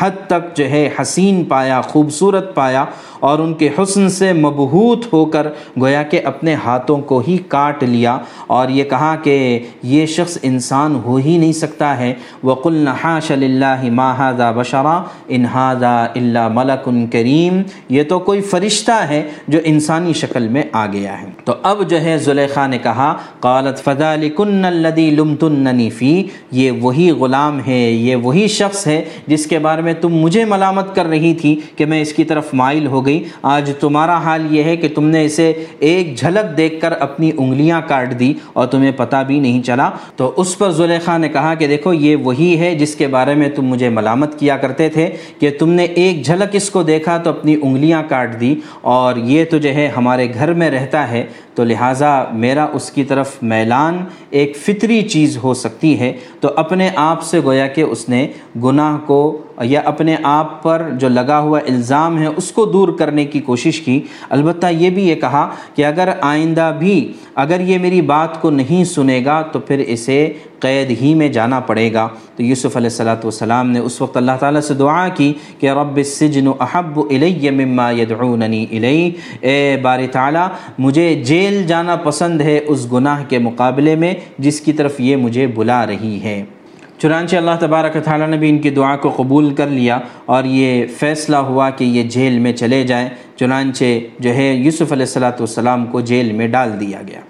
حد تک جو ہے حسین پایا، خوبصورت پایا اور ان کے حسن سے مبہوت ہو کر گویا کہ اپنے ہاتھوں کو ہی کاٹ لیا اور یہ کہا کہ یہ شخص انسان ہو ہی نہیں سکتا ہے۔ وقل نحاش اللہ ماہذا بشرا انہذا اللہ ملک کریم یہ تو کوئی فرشتہ ہے جو انسانی شکل میں آ گیا ہے۔ تو اب جو ہے زلیخا نے کہا، قالت فذلکن الذی لمتننی فی یہ وہی غلام ہے، یہ وہی شخص ہے جس کے بارے میں تم مجھے ملامت کر رہی تھی کہ میں اس کی طرف مائل ہو گئی۔ آج تمہارا حال یہ ہے کہ تم نے اسے ایک جھلک دیکھ کر اپنی انگلیاں کاٹ دی اور تمہیں پتہ بھی نہیں چلا۔ تو اس پر زلیخا نے کہا کہ دیکھو، یہ وہی ہے جس کے بارے میں تم مجھے ملامت کیا کرتے تھے کہ تم نے ایک جھلک اس کو دیکھا تو اپنی انگلیاں کاٹ دی اور یہ تو جو ہے، ہمارے گھر میں رہتا ہے۔ تو لہٰذا میرا اس کی طرف میلان ایک فطری چیز ہو سکتی ہے۔ تو اپنے آپ سے گویا کہ اس نے گناہ کو یا اپنے آپ پر جو لگا ہوا الزام ہے اس کو دور کرنے کی کوشش کی۔ البتہ یہ بھی یہ کہا کہ اگر آئندہ بھی اگر یہ میری بات کو نہیں سنے گا تو پھر اسے قید ہی میں جانا پڑے گا۔ تو یوسف علیہ السلاۃ والسلام نے اس وقت اللہ تعالیٰ سے دعا کی کہ رب السجن احب الی مما یدعوننی الی۔ اے بار تعالیٰ، مجھے جیل جانا پسند ہے اس گناہ کے مقابلے میں جس کی طرف یہ مجھے بلا رہی ہے۔ چنانچہ اللہ تبارک تعالیٰ نے بھی ان کی دعا کو قبول کر لیا اور یہ فیصلہ ہوا کہ یہ جیل میں چلے جائیں، چنانچہ جو ہے یوسف علیہ السلاۃ والسلام کو جیل میں ڈال دیا گیا۔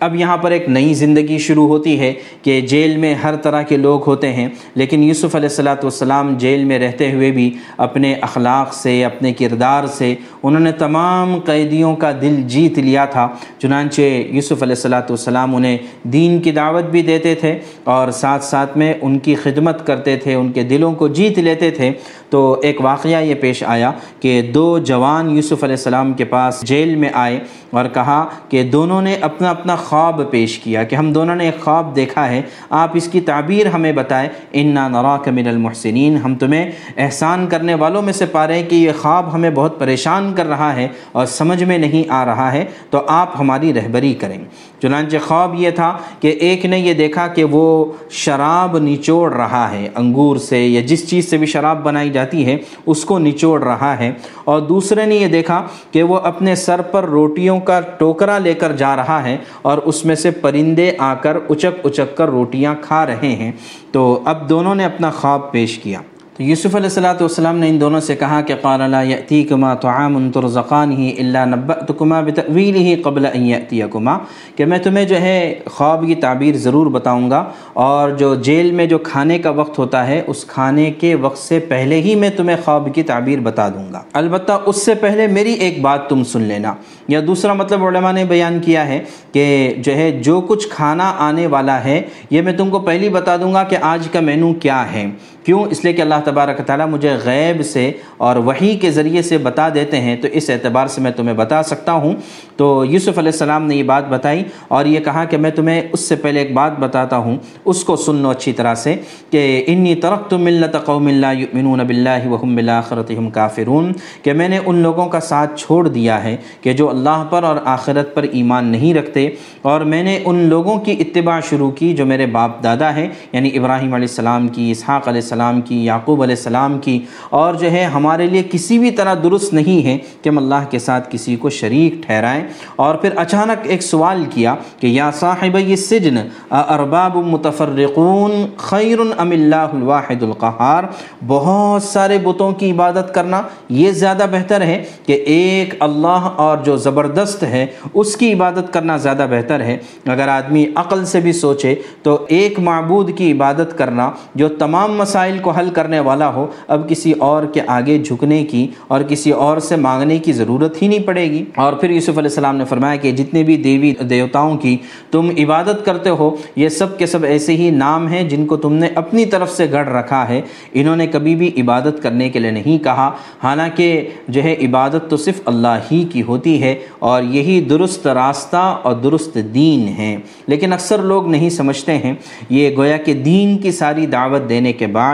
اب یہاں پر ایک نئی زندگی شروع ہوتی ہے کہ جیل میں ہر طرح کے لوگ ہوتے ہیں، لیکن یوسف علیہ السلاۃ والسلام جیل میں رہتے ہوئے بھی اپنے اخلاق سے، اپنے کردار سے انہوں نے تمام قیدیوں کا دل جیت لیا تھا۔ چنانچہ یوسف علیہ السلاۃ والسلام انہیں دین کی دعوت بھی دیتے تھے اور ساتھ ساتھ میں ان کی خدمت کرتے تھے، ان کے دلوں کو جیت لیتے تھے۔ تو ایک واقعہ یہ پیش آیا کہ دو جوان یوسف علیہ السلام کے پاس جیل میں آئے اور کہا کہ دونوں نے اپنا اپنا خواب پیش کیا کہ ہم دونوں نے ایک خواب دیکھا ہے، آپ اس کی تعبیر ہمیں بتائیں۔ انا نراک من المحسنین۔ ہم تمہیں احسان کرنے والوں میں سے پا رہے ہیں کہ یہ خواب ہمیں بہت پریشان کر رہا ہے اور سمجھ میں نہیں آ رہا ہے، تو آپ ہماری رہبری کریں۔ چنانچہ خواب یہ تھا کہ ایک نے یہ دیکھا کہ وہ شراب نچوڑ رہا ہے، انگور سے یا جس چیز سے بھی شراب بنائی جاتی ہے، اس کو نچوڑ رہا ہے۔ اور دوسرے نے یہ دیکھا کہ وہ اپنے سر پر روٹیوں کا ٹوکرا لے کر جا رہا ہے اور اس میں سے پرندے آ کر اچک اچک کر روٹیاں کھا رہے ہیں۔ تو اب دونوں نے اپنا خواب پیش کیا۔ تو یوسف علیہ السلاۃ والسلام نے ان دونوں سے کہا کہ قال لا یأتیکما طعام ترزقانہ الا نبأتکما بتأویلہ قبل ان یأتیکما، کہ میں تمہیں جو ہے خواب کی تعبیر ضرور بتاؤں گا اور جو جیل میں جو کھانے کا وقت ہوتا ہے، اس کھانے کے وقت سے پہلے ہی میں تمہیں خواب کی تعبیر بتا دوں گا البتہ اس سے پہلے میری ایک بات تم سن لینا۔ یا دوسرا مطلب علماء نے بیان کیا ہے کہ جو ہے جو کچھ کھانا آنے والا ہے، یہ میں تم کو پہلی بتا دوں گا کہ آج کا مینو کیا ہے۔ کیوں؟ اس لیے کہ اللہ تبارک تعالیٰ مجھے غیب سے اور وہی کے ذریعے سے بتا دیتے ہیں، تو اس اعتبار سے میں تمہیں بتا سکتا ہوں۔ تو یوسف علیہ السلام نے یہ بات بتائی اور یہ کہا کہ میں تمہیں اس سے پہلے ایک بات بتاتا ہوں، اس کو سن لو اچھی طرح سے کہ انی ترقت ملت قوم لا یؤمنون باللہ وهم بالآخرت هم کافرون، کہ میں نے ان لوگوں کا ساتھ چھوڑ دیا ہے کہ جو اللہ پر اور آخرت پر ایمان نہیں رکھتے، اور میں نے ان لوگوں کی اتباع شروع کی جو میرے باپ دادا ہیں یعنی ابراہیم علیہ السلام کی، اسحاق علیہ السلام السلام کی، یعقوب علیہ السلام کی، اور جو ہے ہمارے لیے کسی بھی طرح درست نہیں ہے کہ ہم اللہ کے ساتھ کسی کو شریک ٹھہرائیں۔ اور پھر اچانک ایک سوال کیا کہ یا صاحب السجن ارباب متفرقون خیر ام اللہ الواحد القہار؟ بہت سارے بتوں کی عبادت کرنا یہ زیادہ بہتر ہے کہ ایک اللہ اور جو زبردست ہے اس کی عبادت کرنا زیادہ بہتر ہے۔ اگر آدمی عقل سے بھی سوچے تو ایک معبود کی عبادت کرنا جو تمام مسائل مسائل کو حل کرنے والا ہو، اب کسی اور کے آگے جھکنے کی اور کسی اور سے مانگنے کی ضرورت ہی نہیں پڑے گی۔ اور پھر یوسف علیہ السلام نے فرمایا کہ جتنے بھی دیوی دیوتاؤں کی تم عبادت کرتے ہو، یہ سب کے سب ایسے ہی نام ہیں جن کو تم نے اپنی طرف سے گڑھ رکھا ہے۔ انہوں نے کبھی بھی عبادت کرنے کے لیے نہیں کہا۔ حالانکہ جو ہے، عبادت تو صرف اللہ ہی کی ہوتی ہے اور یہی درست راستہ اور درست دین ہے۔ لیکن اکثر لوگ نہیں سمجھتے ہیں، یہ گویا کہ دین کی ساری دعوت دینے کے بعد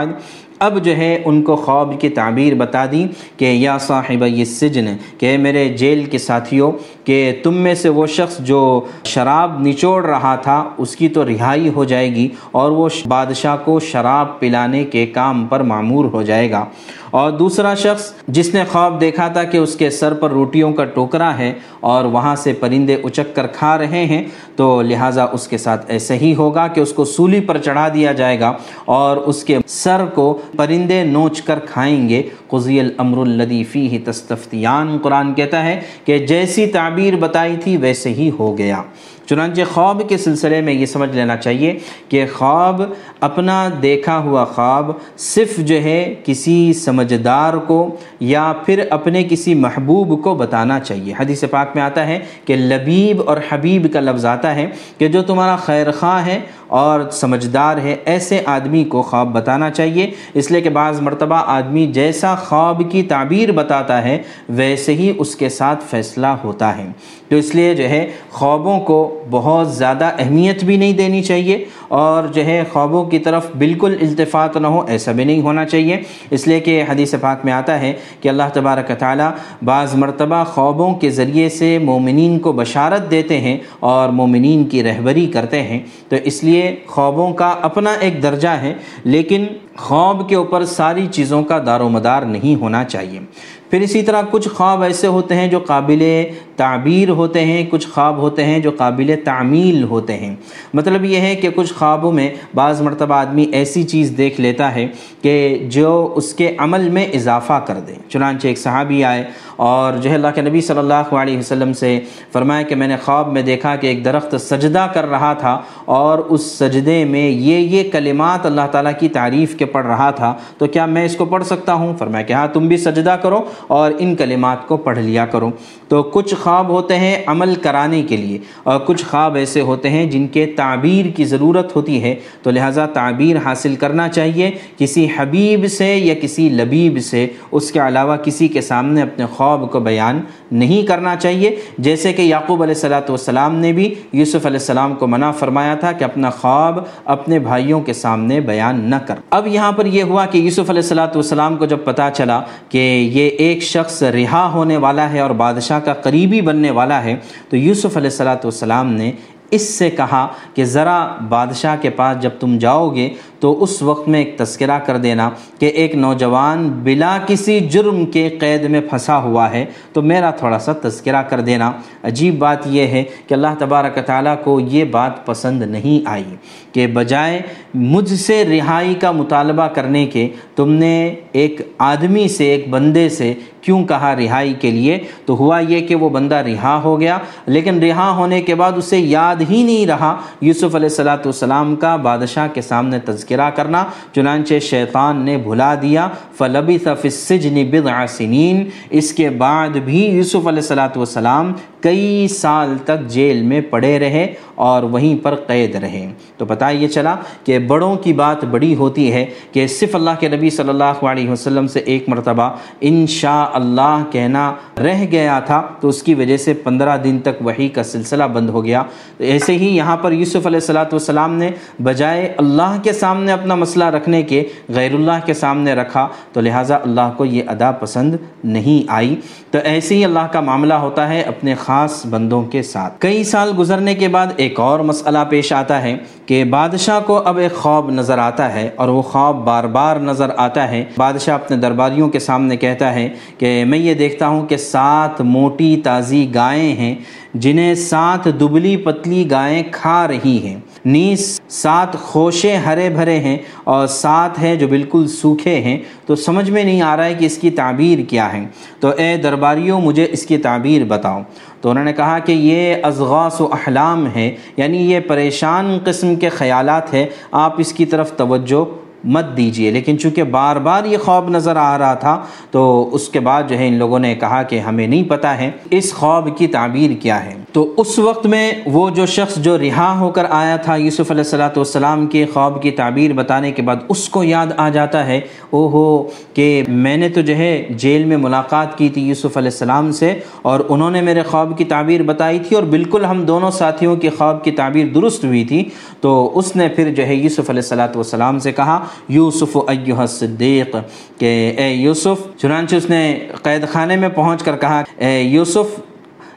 اب جو ہے ان کو خواب کی تعبیر بتا دی کہ یا صاحب یہ سجن کہ میرے جیل کے ساتھیوں کہ تم میں سے وہ شخص جو شراب نچوڑ رہا تھا اس کی تو رہائی ہو جائے گی اور وہ بادشاہ کو شراب پلانے کے کام پر معمور ہو جائے گا۔ اور دوسرا شخص جس نے خواب دیکھا تھا کہ اس کے سر پر روٹیوں کا ٹوکرا ہے اور وہاں سے پرندے اچک کر کھا رہے ہیں، تو لہٰذا اس کے ساتھ ایسے ہی ہوگا کہ اس کو سولی پر چڑھا دیا جائے گا اور اس کے سر کو پرندے نوچ کر کھائیں گے۔ قضی الامر الدی فی تستفتیان۔ قرآن کہتا ہے کہ جیسی تعبیر بتائی تھی ویسے ہی ہو گیا۔ چنانچہ خواب کے سلسلے میں یہ سمجھ لینا چاہیے کہ خواب اپنا دیکھا ہوا خواب صرف جو ہے کسی سمجھدار کو یا پھر اپنے کسی محبوب کو بتانا چاہیے۔ حدیث پاک میں آتا ہے کہ لبیب اور حبیب کا لفظ آتا ہے کہ جو تمہارا خیر خواہ ہے اور سمجھدار ہے، ایسے آدمی کو خواب بتانا چاہیے۔ اس لیے کہ بعض مرتبہ آدمی جیسا خواب کی تعبیر بتاتا ہے، ویسے ہی اس کے ساتھ فیصلہ ہوتا ہے۔ تو اس لیے جو ہے، خوابوں کو بہت زیادہ اہمیت بھی نہیں دینی چاہیے اور جو ہے، خوابوں کی طرف بالکل التفات نہ ہو، ایسا بھی نہیں ہونا چاہیے۔ اس لیے کہ حدیث پاک میں آتا ہے کہ اللہ تبارک تعالیٰ بعض مرتبہ خوابوں کے ذریعے سے مومنین کو بشارت دیتے ہیں اور مومنین کی رہبری کرتے ہیں۔ تو اس لیے خوابوں کا اپنا ایک درجہ ہے، لیکن خواب کے اوپر ساری چیزوں کا دار و مدار نہیں ہونا چاہیے۔ پھر اسی طرح کچھ خواب ایسے ہوتے ہیں جو قابل تعبیر ہوتے ہیں، کچھ خواب ہوتے ہیں جو قابل تعمیل ہوتے ہیں۔ مطلب یہ ہے کہ کچھ خوابوں میں بعض مرتبہ آدمی ایسی چیز دیکھ لیتا ہے کہ جو اس کے عمل میں اضافہ کر دے۔ چنانچہ ایک صحابی آئے اور جو ہے اللہ کے نبی صلی اللہ علیہ وسلم سے فرمایا کہ میں نے خواب میں دیکھا کہ ایک درخت سجدہ کر رہا تھا اور اس سجدے میں یہ یہ کلمات اللہ تعالیٰ کی تعریف کے پڑھ رہا تھا۔ تو کیا میں اس کو پڑھ سکتا ہوں؟ فرمایا کہ ہاں تم بھی سجدہ کرو اور ان کلمات کو پڑھ لیا کرو۔ تو کچھ خواب ہوتے ہیں عمل کرانے کے لیے اور کچھ خواب ایسے ہوتے ہیں جن کے تعبیر کی ضرورت ہوتی ہے تو لہٰذا تعبیر حاصل کرنا چاہیے کسی حبیب سے یا کسی لبیب سے اس کے علاوہ کسی کے سامنے اپنے خواب کو بیان نہیں کرنا چاہیے۔ جیسے کہ یعقوب علیہ السلاۃ والسلام نے بھی یوسف علیہ السلام کو منع فرمایا تھا کہ اپنا خواب اپنے بھائیوں کے سامنے بیان نہ کر۔ اب یہاں پر یہ ہوا کہ یوسف علیہ السلاۃ والسلام کو جب پتہ چلا کہ یہ ایک شخص رہا ہونے والا ہے اور بادشاہ کا قریبی بننے والا ہے، تو یوسف علیہ السلاۃ والسلام نے اس سے کہا کہ ذرا بادشاہ کے پاس جب تم جاؤ گے تو اس وقت میں ایک تذکرہ کر دینا کہ ایک نوجوان بلا کسی جرم کے قید میں پھنسا ہوا ہے۔ تو میرا تھوڑا سا تذکرہ کر دینا۔ عجیب بات یہ ہے کہ اللہ تبارک تعالیٰ کو یہ بات پسند نہیں آئی کہ بجائے مجھ سے رہائی کا مطالبہ کرنے کے تم نے ایک آدمی سے، ایک بندے سے کیوں کہا رہائی کے لیے؟ تو ہوا یہ کہ وہ بندہ رہا ہو گیا، لیکن رہا ہونے کے بعد اسے یاد ہی نہیں رہا۔ یوسف علیہ السلاۃ والسلام کا بادشاہ کے سامنے تذکرہ کرنا، چنانچہ شیطان نے بھلا دیا فلبی السجن بضع سنین اس کے بعد بھی یوسف علیہ السلام کئی سال تک جیل میں پڑے رہے اور وہیں پر قید رہے۔ تو پتہ یہ چلا کہ بڑوں کی بات بڑی ہوتی ہے کہ صرف اللہ کے نبی صلی اللہ علیہ وسلم سے ایک مرتبہ انشاء اللہ کہنا رہ گیا تھا، تو اس کی وجہ سے پندرہ دن تک وہی کا سلسلہ بند ہو گیا۔ ایسے ہی یہاں پر یوسف علیہ السلاۃ والسلام نے بجائے اللہ کے سامنے اپنا مسئلہ رکھنے کے غیر اللہ کے سامنے رکھا، تو لہٰذا اللہ کو یہ ادا پسند نہیں آئی۔ تو ایسے ہی اللہ کا معاملہ ہوتا ہے، اپنے خاص بندوں کے ساتھ۔ کئی سال گزرنے کے بعد ایک اور مسئلہ پیش آتا ہے کہ بادشاہ کو اب ایک خواب نظر آتا ہے اور وہ خواب بار بار نظر آتا ہے۔ بادشاہ اپنے درباریوں کے سامنے کہتا ہے کہ میں یہ دیکھتا ہوں کہ سات موٹی تازی گائیں ہیں جنہیں سات دبلی پتلی گائیں کھا رہی ہیں۔ نیز سات خوشے ہرے بھرے ہیں اور سات ہیں جو بالکل سوکھے ہیں۔ تو سمجھ میں نہیں آ رہا ہے کہ اس کی تعبیر کیا ہے۔ تو اے درباریوں، مجھے اس کی تعبیر بتاؤ۔ تو انہوں نے کہا کہ یہ ازغاس و احلام ہے یعنی یہ پریشان قسم کے خیالات ہے آپ اس کی طرف توجہ مت دیجیے لیکن چونکہ بار بار یہ خواب نظر آ رہا تھا، تو اس کے بعد جو ہے ان لوگوں نے کہا کہ ہمیں نہیں پتہ ہے اس خواب کی تعبیر کیا ہے۔ تو اس وقت میں وہ جو شخص جو رہا ہو کر آیا تھا یوسف علیہ السلاۃ والسلام کے خواب کی تعبیر بتانے کے بعد، اس کو یاد آ جاتا ہے او ہو کہ میں نے تو جو ہے جیل میں ملاقات کی تھی یوسف علیہ السلام سے، اور انہوں نے میرے خواب کی تعبیر بتائی تھی، اور بالکل ہم دونوں ساتھیوں کی خواب کی تعبیر درست ہوئی تھی۔ تو اس نے پھر جو ہے یوسف علیہ السلاۃ والسلام سے کہا یوسف ایوہ صدیق کہ اے یوسف، چنانچہ اس نے قید خانے میں پہنچ کر کہا، اے یوسف،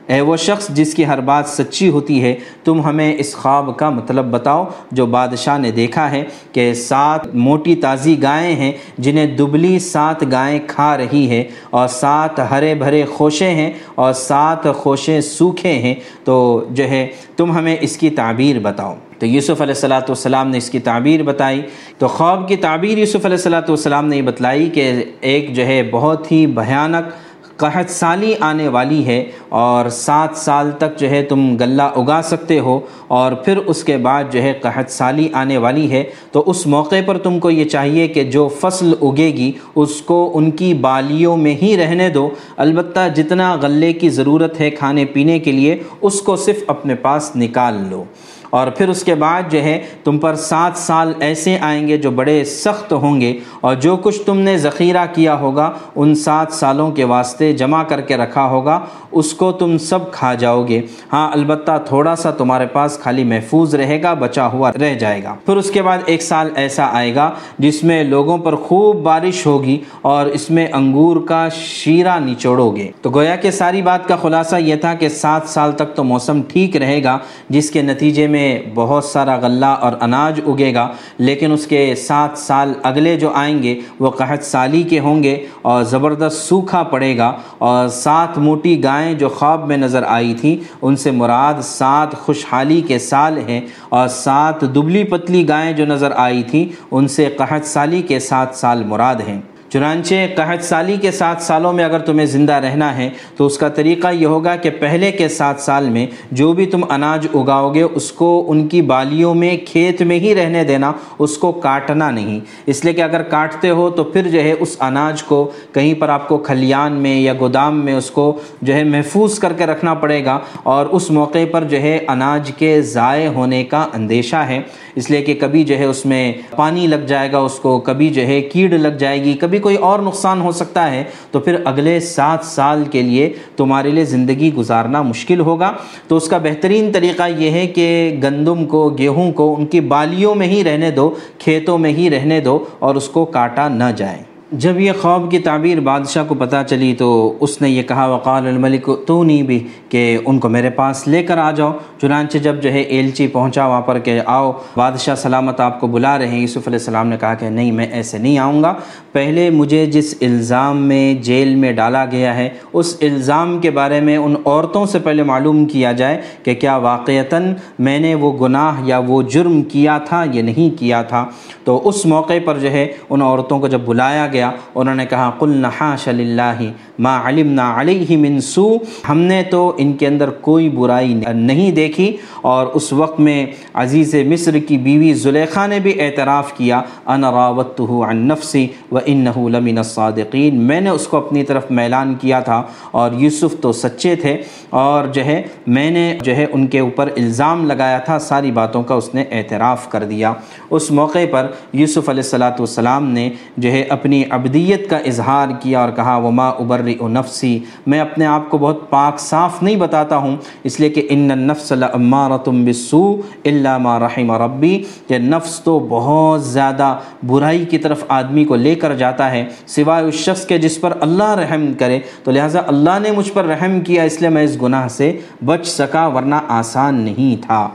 اے وہ شخص جس کی ہر بات سچی ہوتی ہے، تم ہمیں اس خواب کا مطلب بتاؤ جو بادشاہ نے دیکھا ہے کہ سات موٹی تازی گائیں ہیں جنہیں دبلی سات گائیں کھا رہی ہے اور سات ہرے بھرے خوشے ہیں اور سات خوشے سوکھے ہیں۔ تو جو ہے، تم ہمیں اس کی تعبیر بتاؤ۔ تو یوسف علیہ السلاۃ والسلام نے اس کی تعبیر بتائی تو خواب کی تعبیر یوسف علیہ السلاۃ والسلام نے یہ بتلائی کہ ایک جو ہے بہت ہی بھیانک قحط سالی آنے والی ہے اور سات سال تک جو ہے تم غلہ اگا سکتے ہو اور پھر اس کے بعد جو ہے قحط سالی آنے والی ہے تو اس موقع پر تم کو یہ چاہیے کہ جو فصل اگے گی اس کو ان کی بالیوں میں ہی رہنے دو البتہ جتنا غلے کی ضرورت ہے کھانے پینے کے لیے اس کو صرف اپنے پاس نکال لو اور پھر اس کے بعد جو ہے تم پر سات سال ایسے آئیں گے جو بڑے سخت ہوں گے اور جو کچھ تم نے ذخیرہ کیا ہوگا ان سات سالوں کے واسطے جمع کر کے رکھا ہوگا، اس کو تم سب کھا جاؤ گے۔ ہاں البتہ تھوڑا سا تمہارے پاس خالی محفوظ رہے گا، بچا ہوا رہ جائے گا۔ پھر اس کے بعد ایک سال ایسا آئے گا جس میں لوگوں پر خوب بارش ہوگی اور اس میں انگور کا شیرہ نچوڑو گے۔ تو گویا کہ ساری بات کا خلاصہ یہ تھا کہ سات سال تک تو موسم ٹھیک رہے گا، جس کے نتیجے میں میں بہت سارا غلہ اور اناج اگے گا، لیکن اس کے سات سال اگلے جو آئیں گے، وہ قحط سالی کے ہوں گے اور زبردست سوکھا پڑے گا اور سات موٹی گائیں جو خواب میں نظر آئی تھیں، ان سے مراد سات خوشحالی کے سال ہیں اور سات دبلی پتلی گائیں جو نظر آئی تھیں، ان سے قحط سالی کے سات سال مراد ہیں۔ چنانچہ قحط سالی کے سات سالوں میں اگر تمہیں زندہ رہنا ہے، تو اس کا طریقہ یہ ہوگا کہ پہلے کے سات سال میں جو بھی تم اناج اگاؤ گے، اس کو ان کی بالیوں میں، کھیت میں ہی رہنے دینا، اس کو کاٹنا نہیں۔ اس لیے کہ اگر کاٹتے ہو تو پھر جو ہے اس اناج کو کہیں پر آپ کو کھلیان میں یا گودام میں اس کو جو ہے محفوظ کر کے رکھنا پڑے گا اور اس موقع پر جو ہے اناج کے ضائع ہونے کا اندیشہ ہے۔ اس لیے کہ کبھی جو ہے اس میں پانی لگ جائے گا، اس کو کبھی جو ہے کیڑ لگ جائے گی، کبھی کوئی اور نقصان ہو سکتا ہے، تو پھر اگلے سات سال کے لیے تمہارے لیے زندگی گزارنا مشکل ہوگا۔ تو اس کا بہترین طریقہ یہ ہے کہ گندم کو، گیہوں کو ان کی بالیوں میں ہی رہنے دو، کھیتوں میں ہی رہنے دو اور اس کو کاٹا نہ جائے جب یہ خواب کی تعبیر بادشاہ کو پتہ چلی تو اس نے یہ کہا، وقال الملک تو نہیں بھی کہ ان کو میرے پاس لے کر آ جاؤ۔ چنانچہ جب جو ہے ایلچی پہنچا وہاں پر کہ آؤ، بادشاہ سلامت آپ کو بلا رہے ہیں۔ یوسف علیہ السلام نے کہا کہ نہیں، میں ایسے نہیں آؤں گا۔ پہلے مجھے جس الزام میں جیل میں ڈالا گیا ہے، اس الزام کے بارے میں ان عورتوں سے پہلے معلوم کیا جائے کہ کیا واقعتاً میں نے وہ گناہ یا وہ جرم کیا تھا یا نہیں کیا تھا۔ تو اس موقع پر جو ہے ان عورتوں کو جب بلایا گیا گیا۔ انہوں نے کہا قل نحاش للہ ما علمنا علیہ من سو ہم نے تو ان کے اندر کوئی برائی نہیں دیکھی۔ اور اس وقت میں عزیز مصر کی بیوی زلیخا نے بھی اعتراف کیا، انا راوتہ عن نفسی و انہو لمن الصادقین۔ میں نے اس کو اپنی طرف میلان کیا تھا اور یوسف تو سچے تھے۔ اور جو ہے، میں نے جو ہے ان کے اوپر الزام لگایا تھا، ساری باتوں کا اس نے اعتراف کر دیا۔ اس موقع پر یوسف علیہ السلاۃ والسلام نے جو ہے اپنی ابدیت کا اظہار کیا اور کہا وہ ما ابر نفسی میں اپنے آپ کو بہت پاک، صاف نہیں بتاتا ہوں، اس لیے کہ ان النفس لامارتم بسو اللہ ما رحم ربی کہ نفس تو بہت زیادہ برائی کی طرف آدمی کو لے کر جاتا ہے، سوائے اس شخص کے جس پر اللہ رحم کرے۔ تو لہٰذا اللہ نے مجھ پر رحم کیا، اس لیے میں اس گناہ سے بچ سکا، ورنہ آسان نہیں تھا۔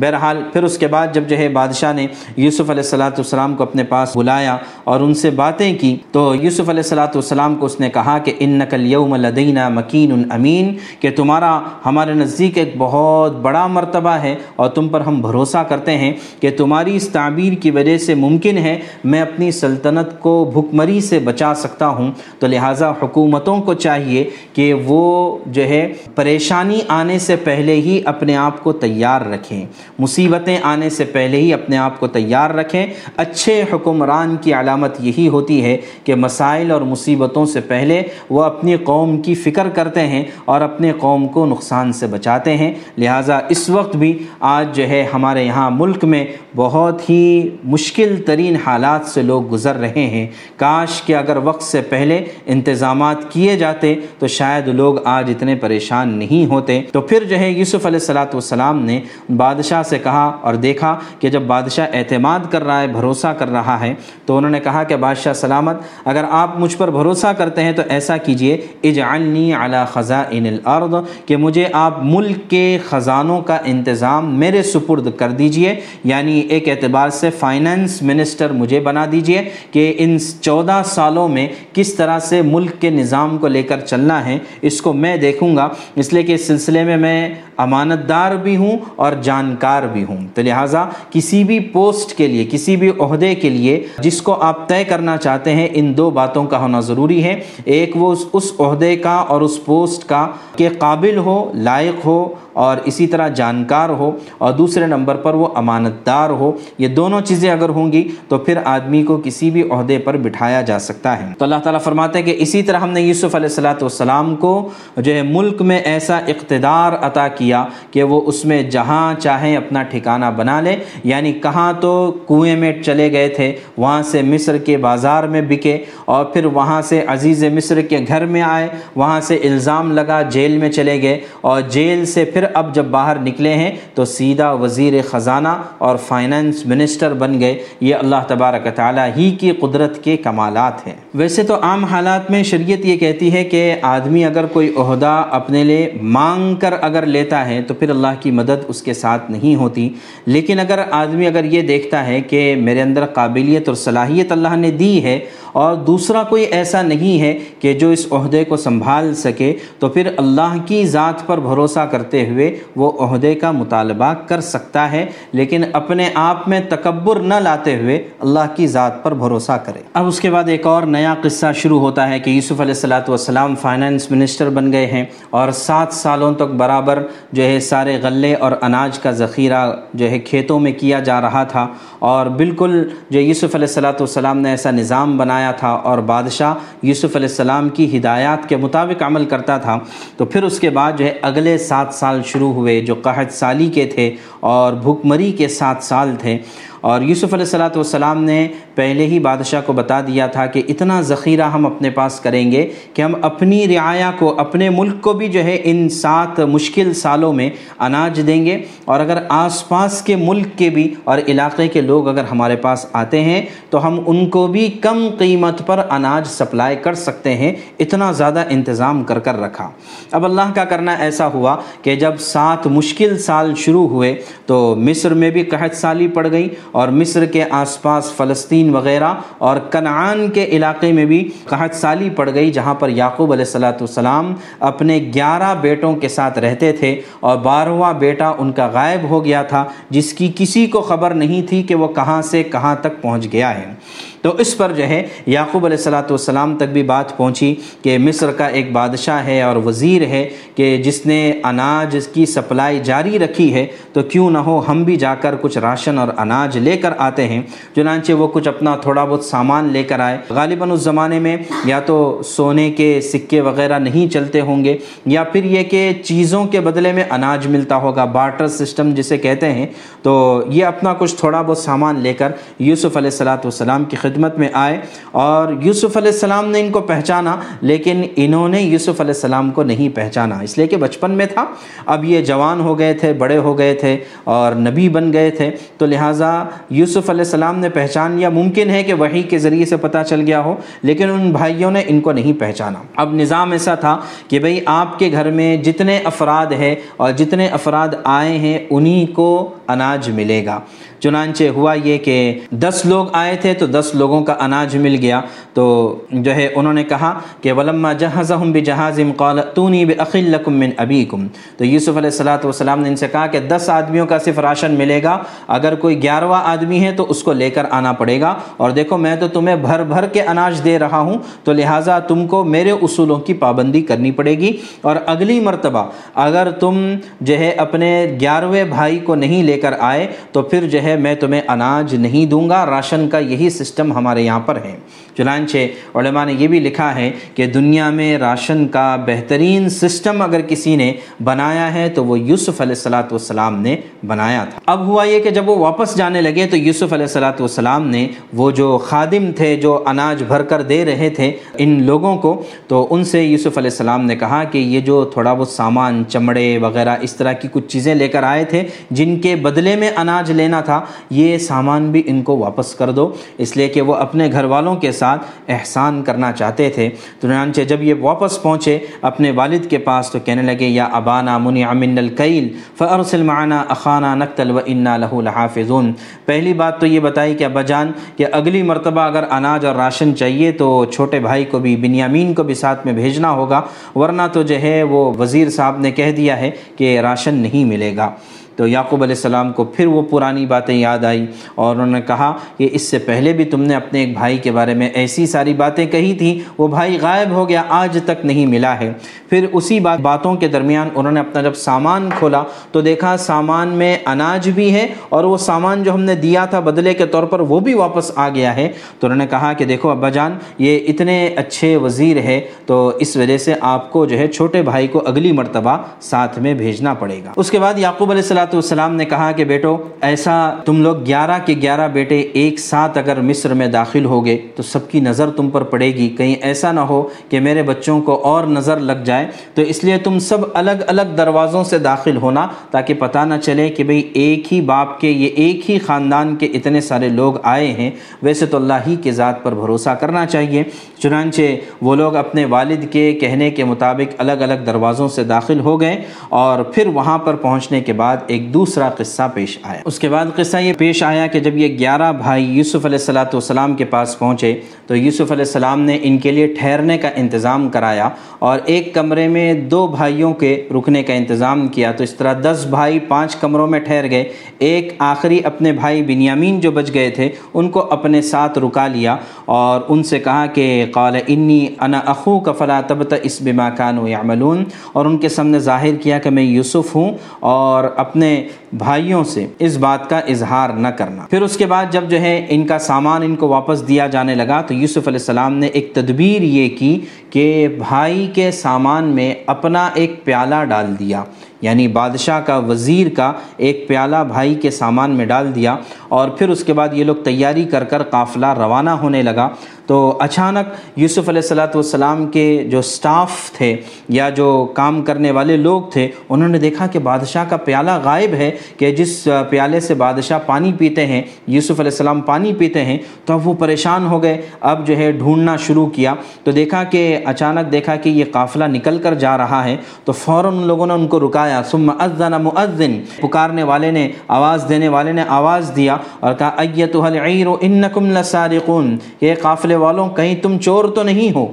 بہرحال پھر اس کے بعد جب جو ہے بادشاہ نے یوسف علیہ السلاۃ والسلام کو اپنے پاس بلایا اور ان سے باتیں کی، تو یوسف علیہ السلاۃ والسلام کو اس نے کہا کہ ان نقل یوم لدینہ مکین امین، کہ تمہارا ہمارے نزدیک ایک بہت بڑا مرتبہ ہے اور تم پر ہم بھروسہ کرتے ہیں کہ تمہاری اس تعبیر کی وجہ سے ممکن ہے میں اپنی سلطنت کو بھکمری سے بچا سکتا ہوں۔ تو لہٰذا حکومتوں کو چاہیے کہ وہ جو ہے پریشانی آنے سے پہلے ہی اپنے آپ کو تیار رکھیں۔ مصیبتیں آنے سے پہلے ہی اپنے آپ کو تیار رکھیں۔ اچھے حکمران کی علامت یہی ہوتی ہے کہ مسائل اور مصیبتوں سے پہلے وہ اپنی قوم کی فکر کرتے ہیں اور اپنے قوم کو نقصان سے بچاتے ہیں۔ لہٰذا اس وقت بھی آج جو ہے ہمارے یہاں ملک میں بہت ہی مشکل ترین حالات سے لوگ گزر رہے ہیں۔ کاش کہ اگر وقت سے پہلے انتظامات کیے جاتے تو شاید لوگ آج اتنے پریشان نہیں ہوتے۔ تو پھر جو ہے یوسف علیہ السلاۃ والسلام نے بادشاہ سے کہا اور دیکھا کہ جب بادشاہ اعتماد کر رہا ہے، بھروسہ کر رہا ہے، تو انہوں نے کہا کہ بادشاہ سلامت، اگر آپ مجھ پر بھروسہ کرتے ہیں تو ایسا کیجیے، اجعلنی علی خزائن الارض، کہ مجھے آپ ملک کے خزانوں کا انتظام میرے سپرد کر دیجیے یعنی ایک اعتبار سے فائننس منسٹر مجھے بنا دیجیے کہ ان چودہ سالوں میں کس طرح سے ملک کے نظام کو لے کر چلنا ہے، اس کو میں دیکھوں گا۔ اس لیے کہ اس سلسلے میں میں امانت دار بھی ہوں اور جانکار بھی ہوں۔ تو لہٰذا کسی بھی پوسٹ کے لیے، کسی بھی عہدے کے لیے جس کو آپ طے کرنا چاہتے ہیں، ان دو باتوں کا ہونا ضروری ہے۔ ایک وہ اس عہدے کا اور اس پوسٹ کا کہ قابل ہو، لائق ہو اور اسی طرح جانکار ہو۔ اور دوسرے نمبر پر وہ امانت دار ہو۔ یہ دونوں چیزیں اگر ہوں گی تو پھر آدمی کو کسی بھی عہدے پر بٹھایا جا سکتا ہے۔ تو اللہ تعالیٰ فرماتے ہیں کہ اسی طرح ہم نے یوسف علیہ السلاۃ والسلام کو جو ہے ملک میں ایسا اقتدار عطا کیا کہ وہ اس میں جہاں چاہیں اپنا ٹھکانہ بنا لے یعنی کہاں تو کنویں میں چلے گئے تھے، وہاں سے مصر کے بازار میں بکے اور پھر وہاں سے عزیز مصر کے گھر میں آئے، وہاں سے الزام لگا، جیل میں چلے گئے اور جیل سے پھر پھر اب جب باہر نکلے ہیں تو سیدھا وزیر خزانہ اور فائننس منسٹر بن گئے۔ یہ اللہ تبارک تعالیٰ ہی کی قدرت کے کمالات ہیں۔ ویسے تو عام حالات میں شریعت یہ کہتی ہے کہ آدمی اگر کوئی عہدہ اپنے لیے مانگ کر اگر لیتا ہے تو پھر اللہ کی مدد اس کے ساتھ نہیں ہوتی۔ لیکن اگر آدمی اگر یہ دیکھتا ہے کہ میرے اندر قابلیت اور صلاحیت اللہ نے دی ہے اور دوسرا کوئی ایسا نہیں ہے کہ جو اس عہدے کو سنبھال سکے، تو پھر اللہ کی ذات پر بھروسہ کرتے ہوئے وہ عہدے کا مطالبہ کر سکتا ہے۔ لیکن اپنے آپ میں تکبر نہ لاتے ہوئے اللہ کی ذات پر بھروسہ کرے۔ اب اس کے بعد ایک اور نیا قصہ شروع ہوتا ہے کہ یوسف علیہ السلاۃ والسلام فائننس منسٹر بن گئے ہیں اور سات سالوں تک برابر جو ہے سارے غلے اور اناج کا ذخیرہ جو ہے کھیتوں میں کیا جا رہا تھا اور بالکل جو یوسف علیہ السلاۃ والسلام نے ایسا نظام بنایا تھا اور بادشاہ یوسف علیہ السلام کی ہدایات کے مطابق عمل کرتا تھا، تو پھر اس کے بعد جو ہے اگلے سات سال شروع ہوئے جو قحط سالی کے تھے اور بھوک مری کے سات سال تھے۔ اور یوسف علیہ السلاۃ والسلام نے پہلے ہی بادشاہ کو بتا دیا تھا کہ اتنا ذخیرہ ہم اپنے پاس کریں گے کہ ہم اپنی رعایا کو، اپنے ملک کو بھی جو ہے ان سات مشکل سالوں میں اناج دیں گے۔ اور اگر آس پاس کے ملک کے بھی اور علاقے کے لوگ اگر ہمارے پاس آتے ہیں تو ہم ان کو بھی کم قیمت پر اناج سپلائی کر سکتے ہیں۔ اتنا زیادہ انتظام کر کر رکھا۔ اب اللہ کا کرنا ایسا ہوا کہ جب سات مشکل سال شروع ہوئے تو مصر میں بھی قحط سالی پڑ گئی اور مصر کے آس پاس فلسطین وغیرہ اور کنعان کے علاقے میں بھی قحط سالی پڑ گئی، جہاں پر یعقوب علیہ السلاۃ والسلام اپنے گیارہ بیٹوں کے ساتھ رہتے تھے اور بارہواں بیٹا ان کا غائب ہو گیا تھا، جس کی کسی کو خبر نہیں تھی کہ وہ کہاں سے کہاں تک پہنچ گیا ہے۔ تو اس پر جو ہے یعقوب علیہ السلاۃ والسلام تک بھی بات پہنچی کہ مصر کا ایک بادشاہ ہے اور وزیر ہے کہ جس نے اناج کی سپلائی جاری رکھی ہے تو کیوں نہ ہو ہم بھی جا کر کچھ راشن اور اناج لے کر آتے ہیں۔ چنانچہ وہ کچھ اپنا تھوڑا بہت سامان لے کر آئے۔ غالباً اس زمانے میں یا تو سونے کے سکے وغیرہ نہیں چلتے ہوں گے یا پھر یہ کہ چیزوں کے بدلے میں اناج ملتا ہوگا، بارٹر سسٹم جسے کہتے ہیں۔ تو یہ اپنا کچھ تھوڑا بہت سامان لے کر یوسف علیہ السلاۃ والسلام کی خدمت خدمت میں آئے اور یوسف علیہ السلام نے ان کو پہچانا، لیکن انہوں نے یوسف علیہ السلام کو نہیں پہچانا۔ اس لیے کہ بچپن میں تھا، اب یہ جوان ہو گئے تھے، بڑے ہو گئے تھے اور نبی بن گئے تھے۔ تو لہٰذا یوسف علیہ السلام نے پہچان لیا، ممکن ہے کہ وہی کے ذریعے سے پتہ چل گیا ہو، لیکن ان بھائیوں نے ان کو نہیں پہچانا۔ اب نظام ایسا تھا کہ بھئی آپ کے گھر میں جتنے افراد ہیں اور جتنے افراد آئے ہیں، انہی کو اناج ملے گا۔ چنانچہ ہوا یہ کہ دس لوگ آئے تھے تو دس لوگوں کا اناج مل گیا۔ تو جو ہے انہوں نے کہا کہ ولما جہازہم بجہازم قال تونی بأخل من ابیکم۔ تو یوسف علیہ الصلوۃ والسلام نے ان سے کہا کہ دس آدمیوں کا صرف راشن ملے گا۔ اگر کوئی گیارہواں آدمی ہے تو اس کو لے کر آنا پڑے گا۔ اور دیکھو میں تو تمہیں بھر بھر کے اناج دے رہا ہوں۔ تو لہٰذا تم کو میرے اصولوں کی پابندی کرنی پڑے گی۔ اور اگلی مرتبہ اگر تم جو ہے اپنے گیارہویں بھائی کو نہیں لے کر آئے تو پھر جو ہے میں تمہیں اناج نہیں دوں گا۔ راشن کا یہی سسٹم ہمارے یہاں پر ہے۔ چنانچہ علماء نے یہ بھی لکھا ہے کہ دنیا میں راشن کا بہترین سسٹم اگر کسی نے بنایا ہے تو وہ یوسف علیہ السلاۃ والسلام نے بنایا تھا۔ اب ہوا یہ کہ جب وہ واپس جانے لگے تو یوسف علیہ السلاۃ والسلام نے وہ جو خادم تھے، جو اناج بھر کر دے رہے تھے ان لوگوں کو، تو ان سے یوسف علیہ السلام نے کہا کہ یہ جو تھوڑا بہت سامان، چمڑے وغیرہ اس طرح کی کچھ چیزیں لے کر آئے تھے جن کے بدلے میں اناج لینا تھا، یہ سامان بھی ان کو واپس کر دو۔ اس لیے کہ وہ اپنے گھر والوں کے ساتھ احسان کرنا چاہتے تھے۔ چنانچہ جب یہ واپس پہنچے اپنے والد کے پاس تو کہنے لگے، یا ابانا منی امن القیل فرسل معنا اخانہ نقتل و انا لہو لحافظون۔ پہلی بات تو یہ بتائی کہ ابا جان، کہ اگلی مرتبہ اگر اناج اور راشن چاہیے تو چھوٹے بھائی کو بھی، بنیامین کو بھی ساتھ میں بھیجنا ہوگا۔ ورنہ تو جو ہے وہ وزیر صاحب نے کہہ دیا ہے کہ راشن نہیں ملے گا۔ تو یعقوب علیہ السلام کو پھر وہ پرانی باتیں یاد آئی اور انہوں نے کہا کہ اس سے پہلے بھی تم نے اپنے ایک بھائی کے بارے میں ایسی ساری باتیں کہی تھیں وہ بھائی غائب ہو گیا، آج تک نہیں ملا ہے۔ پھر اسی بات باتوں کے درمیان انہوں نے اپنا جب سامان کھولا تو دیکھا سامان میں اناج بھی ہے اور وہ سامان جو ہم نے دیا تھا بدلے کے طور پر وہ بھی واپس آ گیا ہے۔ تو انہوں نے کہا کہ دیکھو ابا جان، یہ اتنے اچھے وزیر ہے، تو اس وجہ سے آپ کو جو ہے چھوٹے بھائی کو اگلی مرتبہ ساتھ میں بھیجنا پڑے گا۔ اس کے بعد یعقوب علیہ السلام والسلام نے کہا کہ بیٹو، ایسا تم لوگ گیارہ کے گیارہ بیٹے ایک ساتھ اگر مصر میں داخل ہوگے تو سب کی نظر تم پر پڑے گی۔ کہیں ایسا نہ ہو کہ میرے بچوں کو اور نظر لگ جائے۔ تو اس لیے تم سب الگ الگ دروازوں سے داخل ہونا تاکہ پتہ نہ چلے کہ بھئی ایک ہی باپ کے، یہ ایک ہی خاندان کے اتنے سارے لوگ آئے ہیں۔ ویسے تو اللہ ہی کے ذات پر بھروسہ کرنا چاہیے۔ چنانچہ وہ لوگ اپنے والد کے کہنے کے مطابق الگ الگ دروازوں سے داخل ہو گئے اور پھر وہاں پر پہنچنے کے بعد ایک دوسرا قصہ پیش آیا۔ اس کے بعد قصہ یہ پیش آیا کہ جب یہ گیارہ بھائی یوسف علیہ السلاۃ والسلام کے پاس پہنچے تو یوسف علیہ السلام نے ان کے لیے ٹھہرنے کا انتظام کرایا اور ایک کمرے میں دو بھائیوں کے رکنے کا انتظام کیا۔ تو اس طرح دس بھائی پانچ کمروں میں ٹھہر گئے۔ ایک آخری اپنے بھائی بنیامین جو بچ گئے تھے، ان کو اپنے ساتھ رکا لیا اور ان سے کہا کہ قال انی انا اخو کا فلا تبت اس بما کانوا یعملون اور ان کے سامنے ظاہر کیا کہ میں یوسف ہوں اور اپنے بھائیوں سے اس بات کا اظہار نہ کرنا۔ پھر اس کے بعد جب جو ہے ان کا سامان ان کو واپس دیا جانے لگا تو یوسف علیہ السلام نے ایک تدبیر یہ کی کہ بھائی کے سامان میں اپنا ایک پیالہ ڈال دیا۔ یعنی بادشاہ کا وزیر کا ایک پیالہ بھائی کے سامان میں ڈال دیا اور پھر اس کے بعد یہ لوگ تیاری کر کر قافلہ روانہ ہونے لگا۔ تو اچانک یوسف علیہ السلاۃ والسلام کے جو سٹاف تھے یا جو کام کرنے والے لوگ تھے، انہوں نے دیکھا کہ بادشاہ کا پیالہ غائب ہے کہ جس پیالے سے بادشاہ پانی پیتے ہیں، یوسف علیہ السلام پانی پیتے ہیں، تو اب وہ پریشان ہو گئے۔ اب جو ہے ڈھونڈنا شروع کیا۔ تو دیکھا کہ اچانک دیکھا کہ یہ قافلہ نکل کر جا رہا ہے۔ تو فوراً ان لوگوں نے ان کو رکایا۔ ثم اذن مؤذن۔ پکارنے والے نے آواز دینے والے نے آواز دیا اور کہا ایتها العیر، انکم لسارقون یہ قافلے والوں، کہیں تم چور تو نہیں ہو۔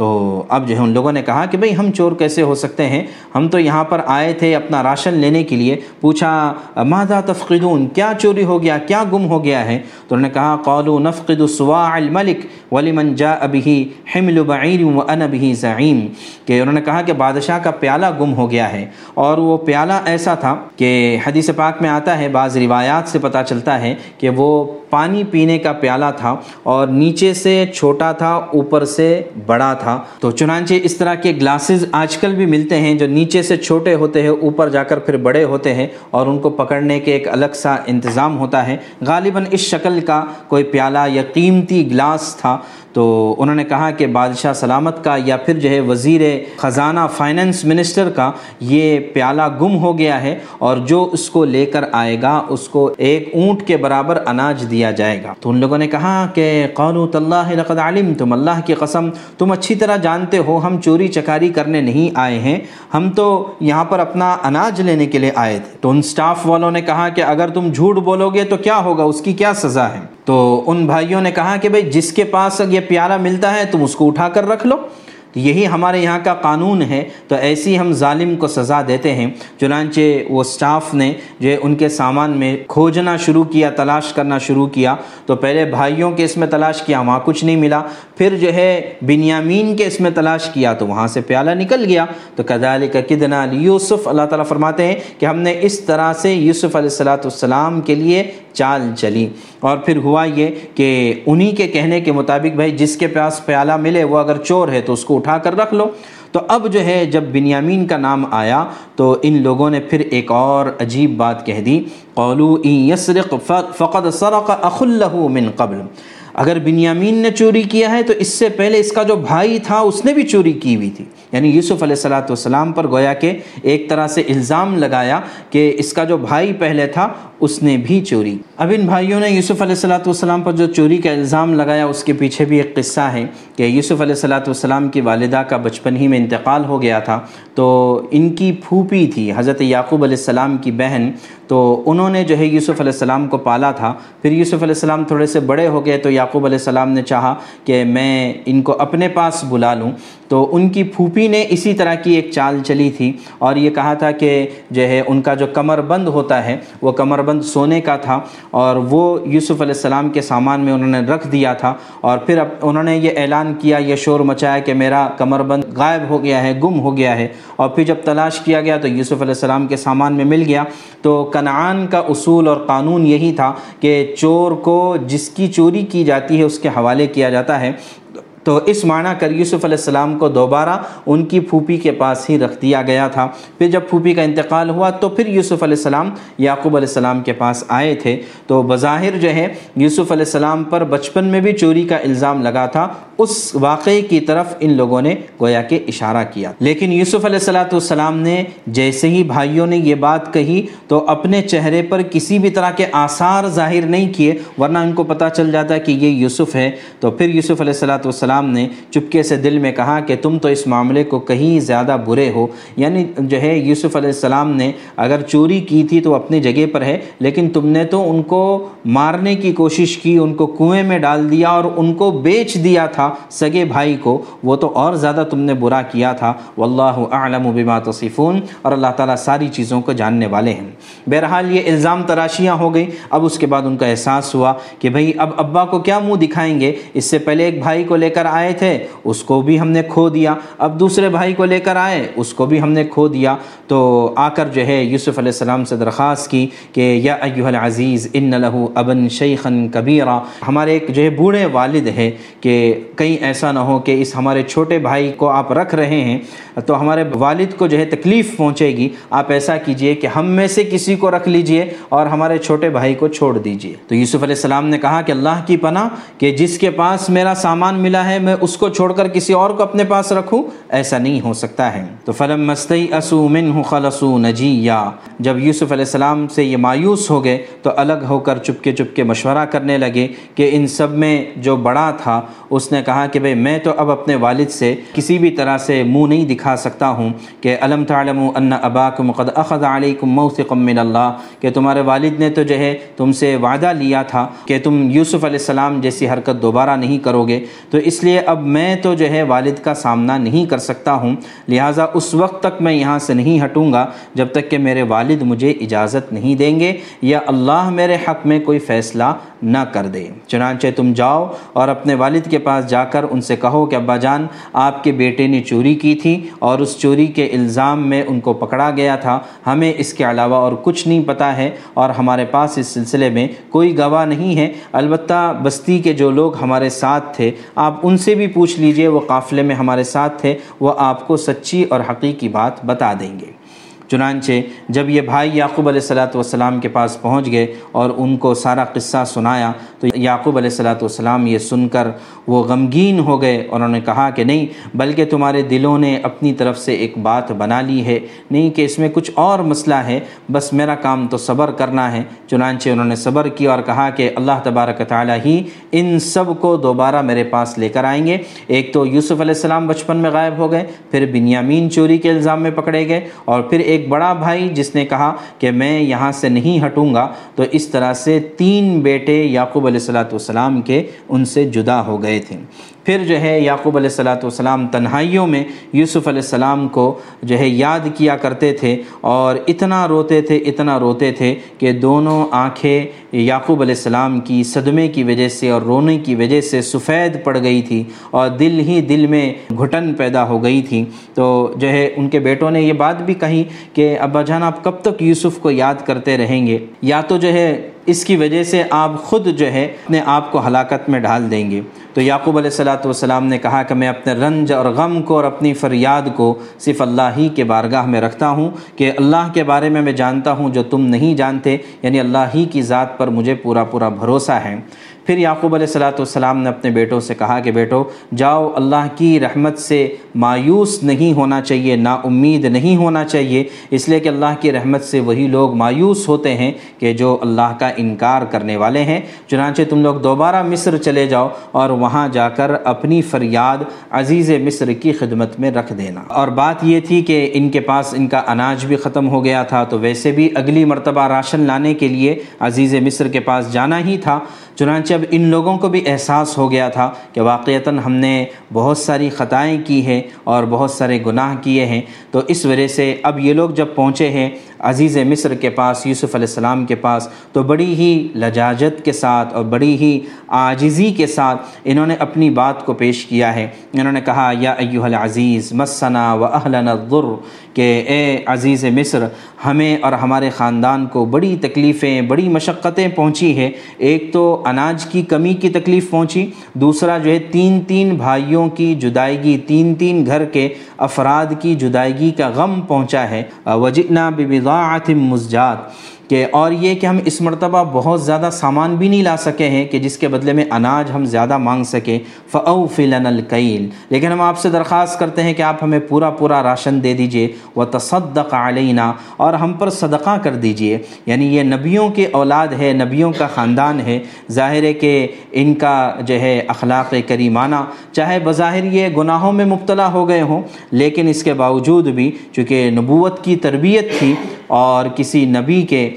تو اب جو ہے ان لوگوں نے کہا کہ بھئی ہم چور کیسے ہو سکتے ہیں؟ ہم تو یہاں پر آئے تھے اپنا راشن لینے کے لیے۔ پوچھا، ماذا تفقدون؟ کیا چوری ہو گیا؟ کیا گم ہو گیا ہے؟ تو انہوں نے کہا قالو نفقد سواع الملک ولمن جاء به حمل بعیر وانا به زعیم کہ انہوں نے کہا کہ بادشاہ کا پیالہ گم ہو گیا ہے۔ اور وہ پیالہ ایسا تھا کہ حدیث پاک میں آتا ہے، بعض روایات سے پتہ چلتا ہے کہ وہ پانی پینے کا پیالہ تھا اور نیچے سے چھوٹا تھا، اوپر سے بڑا تھا۔ تو چنانچہ اس طرح کے گلاسز آج کل بھی ملتے ہیں جو نیچے سے چھوٹے ہوتے ہیں، اوپر جا کر پھر بڑے ہوتے ہیں اور ان کو پکڑنے کے ایک الگ سا انتظام ہوتا ہے۔ غالباً اس شکل کا کوئی پیالہ یا قیمتی گلاس تھا۔ تو انہوں نے کہا کہ بادشاہ سلامت کا یا پھر جو ہے وزیر خزانہ فائننس منسٹر کا یہ پیالہ گم ہو گیا ہے اور جو اس کو لے کر آئے گا، اس کو ایک اونٹ کے برابر اناج دیا جائے گا۔ تو ان لوگوں نے کہا کہ قالوا تاللہ لقد علم تم اللہ کی قسم، تم اچھی طرح جانتے ہو، ہم چوری چکاری کرنے نہیں آئے ہیں۔ ہم تو یہاں پر اپنا اناج لینے کے لیے آئے تھے۔ تو ان سٹاف والوں نے کہا کہ اگر تم جھوٹ بولو گے تو کیا ہوگا؟ اس کی کیا سزا ہے؟ تو ان بھائیوں نے کہا کہ بھئی جس کے پاس یہ پیالہ ملتا ہے تم اس کو اٹھا کر رکھ لو۔ تو یہی ہمارے یہاں کا قانون ہے۔ تو ایسی ہم ظالم کو سزا دیتے ہیں۔ چنانچہ وہ سٹاف نے جو ان کے سامان میں کھوجنا شروع کیا، تلاش کرنا شروع کیا۔ تو پہلے بھائیوں کے اس میں تلاش کیا، وہاں کچھ نہیں ملا۔ پھر جو ہے بنیامین کے اس میں تلاش کیا تو وہاں سے پیالہ نکل گیا تو کذالک کدنا یوسف اللہ تعالیٰ فرماتے ہیں کہ ہم نے اس طرح سے یوسف علیہ السلاۃ السلام کے لیے چال چلی اور پھر ہوا یہ کہ انہی کے کہنے کے مطابق بھائی جس کے پاس پیالہ ملے وہ اگر چور ہے تو اس کو اٹھا کر رکھ لو تو اب جو ہے جب بنیامین کا نام آیا تو ان لوگوں نے پھر ایک اور عجیب بات کہہ دی قولو ان یسرق فقد سرق اخ له من قبل اگر بنیامین نے چوری کیا ہے تو اس سے پہلے اس کا جو بھائی تھا اس نے بھی چوری کی ہوئی تھی۔ یعنی یوسف علیہ السلاۃ والسلام پر گویا کہ ایک طرح سے الزام لگایا کہ اس کا جو بھائی پہلے تھا اس نے بھی چوری۔ اب ان بھائیوں نے یوسف علیہ السلاۃ والسلام پر جو چوری کا الزام لگایا، اس کے پیچھے بھی ایک قصہ ہے کہ یوسف علیہ السلاۃ والسلام کی والدہ کا بچپن ہی میں انتقال ہو گیا تھا۔ تو ان کی پھوپھی تھی، حضرت یعقوب علیہ السلام کی بہن۔ تو انہوں نے جو ہے یوسف علیہ السلام کو پالا تھا۔ پھر یوسف علیہ السلام تھوڑے سے بڑے ہو گئے تو یعقوب علیہ السلام نے چاہا کہ میں ان کو اپنے پاس بلا لوں۔ تو ان کی پھوپھی نے اسی طرح کی ایک چال چلی تھی اور یہ کہا تھا کہ جو ہے ان کا جو کمر بند ہوتا ہے، وہ کمر بند سونے کا تھا اور وہ یوسف علیہ السلام کے سامان میں انہوں نے رکھ دیا تھا اور پھر اب انہوں نے یہ اعلان کیا، یہ شور مچایا کہ میرا کمر بند غائب ہو گیا ہے، گم ہو گیا ہے اور پھر جب تلاش کیا گیا تو یوسف علیہ السلام کے سامان میں مل گیا۔ تو کنعان کا اصول اور قانون یہی تھا کہ چور کو جس کی چوری کی جاتی ہے اس کے حوالے کیا جاتا ہے۔ تو اس معنی کر یوسف علیہ السلام کو دوبارہ ان کی پھوپھی کے پاس ہی رکھ دیا گیا تھا۔ پھر جب پھوپھی کا انتقال ہوا تو پھر یوسف علیہ السلام یعقوب علیہ السلام کے پاس آئے تھے۔ تو بظاہر جو ہے، یوسف علیہ السلام پر بچپن میں بھی چوری کا الزام لگا تھا۔ اس واقعے کی طرف ان لوگوں نے گویا کہ اشارہ کیا۔ لیکن یوسف علیہ السلاۃ والسلام نے جیسے ہی بھائیوں نے یہ بات کہی تو اپنے چہرے پر کسی بھی طرح کے آثار ظاہر نہیں کیے، ورنہ ان کو پتہ چل جاتا کہ یہ یوسف ہے۔ تو پھر یوسف علیہ السلاۃ والسلام السلام نے چپکے سے دل میں کہا کہ تم تو اس معاملے کو کہیں زیادہ برے ہو۔ یعنی جو ہے، یوسف علیہ السلام نے اگر چوری کی تھی تو اپنی جگہ پر ہے، لیکن تم نے تو ان کو مارنے کی کوشش کی، ان کو کنویں میں ڈال دیا اور ان کو بیچ دیا تھا سگے بھائی کو۔ وہ تو اور زیادہ تم نے برا کیا تھا۔ واللہ اعلم بما تصفون۔ اور اللہ تعالیٰ ساری چیزوں کو جاننے والے ہیں۔ بہرحال یہ الزام تراشیاں ہو گئی اب اس کے بعد ان کا احساس ہوا کہ بھئی اب ابا کو کیا منہ دکھائیں گے؟ اس سے پہلے ایک بھائی کو لے کر آئے تھے، اس کو بھی ہم نے کھو دیا۔ اب دوسرے بھائی کو لے کر آئے، اس کو بھی ہم نے کھو دیا۔ تو آ کر جو ہے یوسف علیہ السلام سے درخواست کی کہ یا ایوہ العزیز، ان لہو ابن شیخن کبیرہ ہمارے ایک جو ہے بوڑھے والد ہے کہ کہیں ایسا نہ ہو کہ اس ہمارے چھوٹے بھائی کو آپ رکھ رہے ہیں، تو ہمارے والد کو جو ہے تکلیف پہنچے گی۔ آپ ایسا کیجیے کہ ہم میں سے کسی کو رکھ لیجیے اور ہمارے چھوٹے بھائی کو چھوڑ دیجیے۔ تو یوسف علیہ السلام نے کہا کہ اللہ کی پناہ کہ جس کے پاس میرا سامان ملا ہے میں اس کو چھوڑ کر کسی اور کو اپنے پاس رکھوں؟ ایسا نہیں ہو سکتا ہے۔ تو فلم مستی اسو من خلصو نجی یا جب یوسف علیہ السلام سے یہ مایوس ہو گئے، تو الگ ہو کر چپکے چپکے مشورہ کرنے لگے کہ ان سب میں جو بڑا تھا، اس نے کہا کہ بھئی، میں تو اب اپنے والد سے کسی بھی طرح سے منہ نہیں دکھا سکتا ہوں کہ علم تعلم ان اباکم قد اخذ علیکم موثقا من اللہ، کہ تمہارے والد نے تو جو ہے تم سے وعدہ لیا تھا کہ تم یوسف علیہ السلام جیسی حرکت دوبارہ نہیں کرو گے۔ تو اس لیے اب میں تو جو ہے والد کا سامنا نہیں کر سکتا ہوں، لہٰذا اس وقت تک میں یہاں سے نہیں ہٹوں گا جب تک کہ میرے والد مجھے اجازت نہیں دیں گے یا اللہ میرے حق میں کوئی فیصلہ نہ کر دے۔ چنانچہ تم جاؤ اور اپنے والد کے پاس جا کر ان سے کہو کہ ابا جان، آپ کے بیٹے نے چوری کی تھی اور اس چوری کے الزام میں ان کو پکڑا گیا تھا۔ ہمیں اس کے علاوہ اور کچھ نہیں پتہ ہے اور ہمارے پاس اس سلسلے میں کوئی گواہ نہیں ہے۔ البتہ بستی کے جو لوگ ہمارے ساتھ تھے، آپ ان سے بھی پوچھ لیجیے، وہ قافلے میں ہمارے ساتھ تھے، وہ آپ کو سچی اور حقیقی بات بتا دیں گے۔ چنانچہ جب یہ بھائی یعقوب علیہ السلاۃ والسلام کے پاس پہنچ گئے اور ان کو سارا قصہ سنایا تو یعقوب علیہ السلاۃ والسلام یہ سن کر وہ غمگین ہو گئے اور انہوں نے کہا کہ نہیں، بلکہ تمہارے دلوں نے اپنی طرف سے ایک بات بنا لی ہے۔ نہیں کہ اس میں کچھ اور مسئلہ ہے، بس میرا کام تو صبر کرنا ہے۔ چنانچہ انہوں نے صبر کیا اور کہا کہ اللہ تبارک تعالیٰ ہی ان سب کو دوبارہ میرے پاس لے کر آئیں گے۔ ایک تو یوسف علیہ السلام بچپن میں غائب ہو گئے، پھر بنیامین چوری کے الزام میں پکڑے گئے اور پھر ایک بڑا بھائی جس نے کہا کہ میں یہاں سے نہیں ہٹوں گا، تو اس طرح سے تین بیٹے یعقوب علیہ السلام کے ان سے جدا ہو گئے تھے۔ پھر جو ہے یعقوب علیہ السلاۃ والسلام تنہائیوں میں یوسف علیہ السلام کو جو ہے یاد کیا کرتے تھے اور اتنا روتے تھے، اتنا روتے تھے کہ دونوں آنکھیں یعقوب علیہ السلام کی صدمے کی وجہ سے اور رونے کی وجہ سے سفید پڑ گئی تھی اور دل ہی دل میں گھٹن پیدا ہو گئی تھی۔ تو جو ہے ان کے بیٹوں نے یہ بات بھی کہی کہ ابا جان، آپ کب تک یوسف کو یاد کرتے رہیں گے؟ یا تو جو ہے اس کی وجہ سے آپ خود جو ہے اپنے آپ کو ہلاکت میں ڈھال دیں گے۔ تو یعقوب علیہ السلاۃ والسلام نے کہا کہ میں اپنے رنج اور غم کو اور اپنی فریاد کو صرف اللہ ہی کے بارگاہ میں رکھتا ہوں کہ اللہ کے بارے میں میں جانتا ہوں جو تم نہیں جانتے یعنی اللہ ہی کی ذات پر مجھے پورا پورا بھروسہ ہے۔ پھر یعقوب علیہ السلاۃ والسلام نے اپنے بیٹوں سے کہا کہ بیٹو، جاؤ، اللہ کی رحمت سے مایوس نہیں ہونا چاہیے، نا امید نہیں ہونا چاہیے۔ اس لیے کہ اللہ کی رحمت سے وہی لوگ مایوس ہوتے ہیں کہ جو اللہ کا انکار کرنے والے ہیں۔ چنانچہ تم لوگ دوبارہ مصر چلے جاؤ اور وہاں جا کر اپنی فریاد عزیز مصر کی خدمت میں رکھ دینا۔ اور بات یہ تھی کہ ان کے پاس ان کا اناج بھی ختم ہو گیا تھا، تو ویسے بھی اگلی مرتبہ راشن لانے کے لیے عزیز مصر کے پاس جانا ہی تھا۔ چنانچہ اب ان لوگوں کو بھی احساس ہو گیا تھا کہ واقعتاً ہم نے بہت ساری خطائیں کی ہیں اور بہت سارے گناہ کیے ہیں۔ تو اس وجہ سے اب یہ لوگ جب پہنچے ہیں عزیز مصر کے پاس، یوسف علیہ السلام کے پاس، تو بڑی ہی لجاجت کے ساتھ اور بڑی ہی عاجزی کے ساتھ انہوں نے اپنی بات کو پیش کیا ہے۔ انہوں نے کہا، یا ایوہ العزیز، مسنا و اہلنا الضر کہ اے عزیز مصر، ہمیں اور ہمارے خاندان کو بڑی تکلیفیں، بڑی مشقتیں پہنچی ہے ایک تو اناج کی کمی کی تکلیف پہنچی، دوسرا جو ہے تین تین بھائیوں کی جدائیگی، تین تین گھر کے افراد کی جدائیگی کا غم پہنچا ہے۔ وجئنا ببضاعت مزجات۔ کہ اور یہ کہ ہم اس مرتبہ بہت زیادہ سامان بھی نہیں لا سکے ہیں کہ جس کے بدلے میں اناج ہم زیادہ مانگ سکیں۔ فعو فلن القیل لیکن ہم آپ سے درخواست کرتے ہیں کہ آپ ہمیں پورا پورا راشن دے دیجیے۔ و تصدق علینا اور ہم پر صدقہ کر دیجیے۔ یعنی یہ نبیوں کے اولاد ہے، نبیوں کا خاندان ہے۔ ظاہر ہے کہ ان کا جو ہے اخلاق کریمانہ، چاہے بظاہر یہ گناہوں میں مبتلا ہو گئے ہوں، لیکن اس کے باوجود بھی چونکہ نبوت کی تربیت تھی اور کسی نبی کے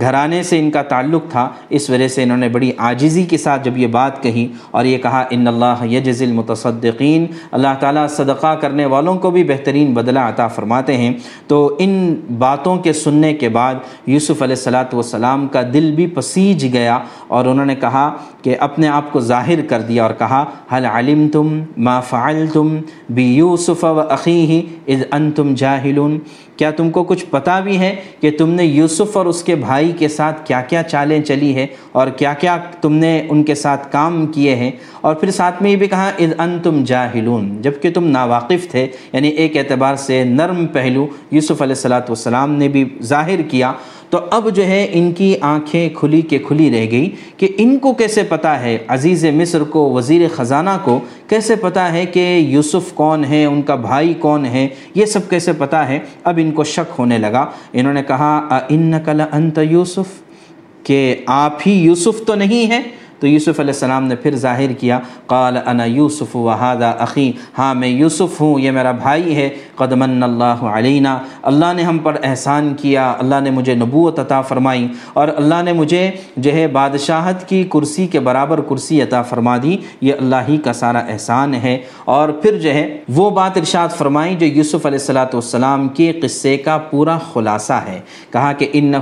گھرانے سے ان کا تعلق تھا، اس وجہ سے انہوں نے بڑی عاجزی کے ساتھ جب یہ بات کہی اور یہ کہا، ان اللہ یجز المتصدقین اللہ تعالیٰ صدقہ کرنے والوں کو بھی بہترین بدلہ عطا فرماتے ہیں۔ تو ان باتوں کے سننے کے بعد یوسف علیہ السلاۃ والسلام کا دل بھی پسیج گیا اور انہوں نے کہا کہ اپنے آپ کو ظاہر کر دیا اور کہا حل علم تم ما فعل تم بی یوسف و عقی از ان تم جاہلون کیا تم کو کچھ پتہ بھی ہے کہ تم نے یوسف اور اس کے بھائی کے ساتھ کیا کیا چالیں چلی ہے اور کیا کیا تم نے ان کے ساتھ کام کیے ہیں؟ اور پھر ساتھ میں یہ بھی کہا، اذ ان تم جاہلون جبکہ تم ناواقف تھے یعنی ایک اعتبار سے نرم پہلو یوسف علیہ السلاۃ والسلام نے بھی ظاہر کیا۔ تو اب جو ہے ان کی آنکھیں کھلی کے کھلی رہ گئی کہ ان کو کیسے پتہ ہے؟ عزیز مصر کو، وزیر خزانہ کو کیسے پتہ ہے کہ یوسف کون ہے؟ ان کا بھائی کون ہے؟ یہ سب کیسے پتہ ہے؟ اب ان کو شک ہونے لگا۔ انہوں نے کہا ان نقل انت یوسف؟ کہ آپ ہی یوسف تو نہیں ہیں۔ تو یوسف علیہ السلام نے پھر ظاہر کیا، قال انا یوسف وحادہ عقی ہاں میں یوسف ہوں، یہ میرا بھائی ہے قدمن اللہ علینا، اللہ نے ہم پر احسان کیا، اللہ نے مجھے نبوت عطا فرمائی، اور اللہ نے مجھے جو ہے بادشاہت کی کرسی کے برابر کرسی عطا فرما دی، یہ اللہ ہی کا سارا احسان ہے۔ اور پھر جو ہے وہ بات ارشاد فرمائی جو یوسف علیہ السلاۃ والسلام کے قصے کا پورا خلاصہ ہے۔ کہا کہ ان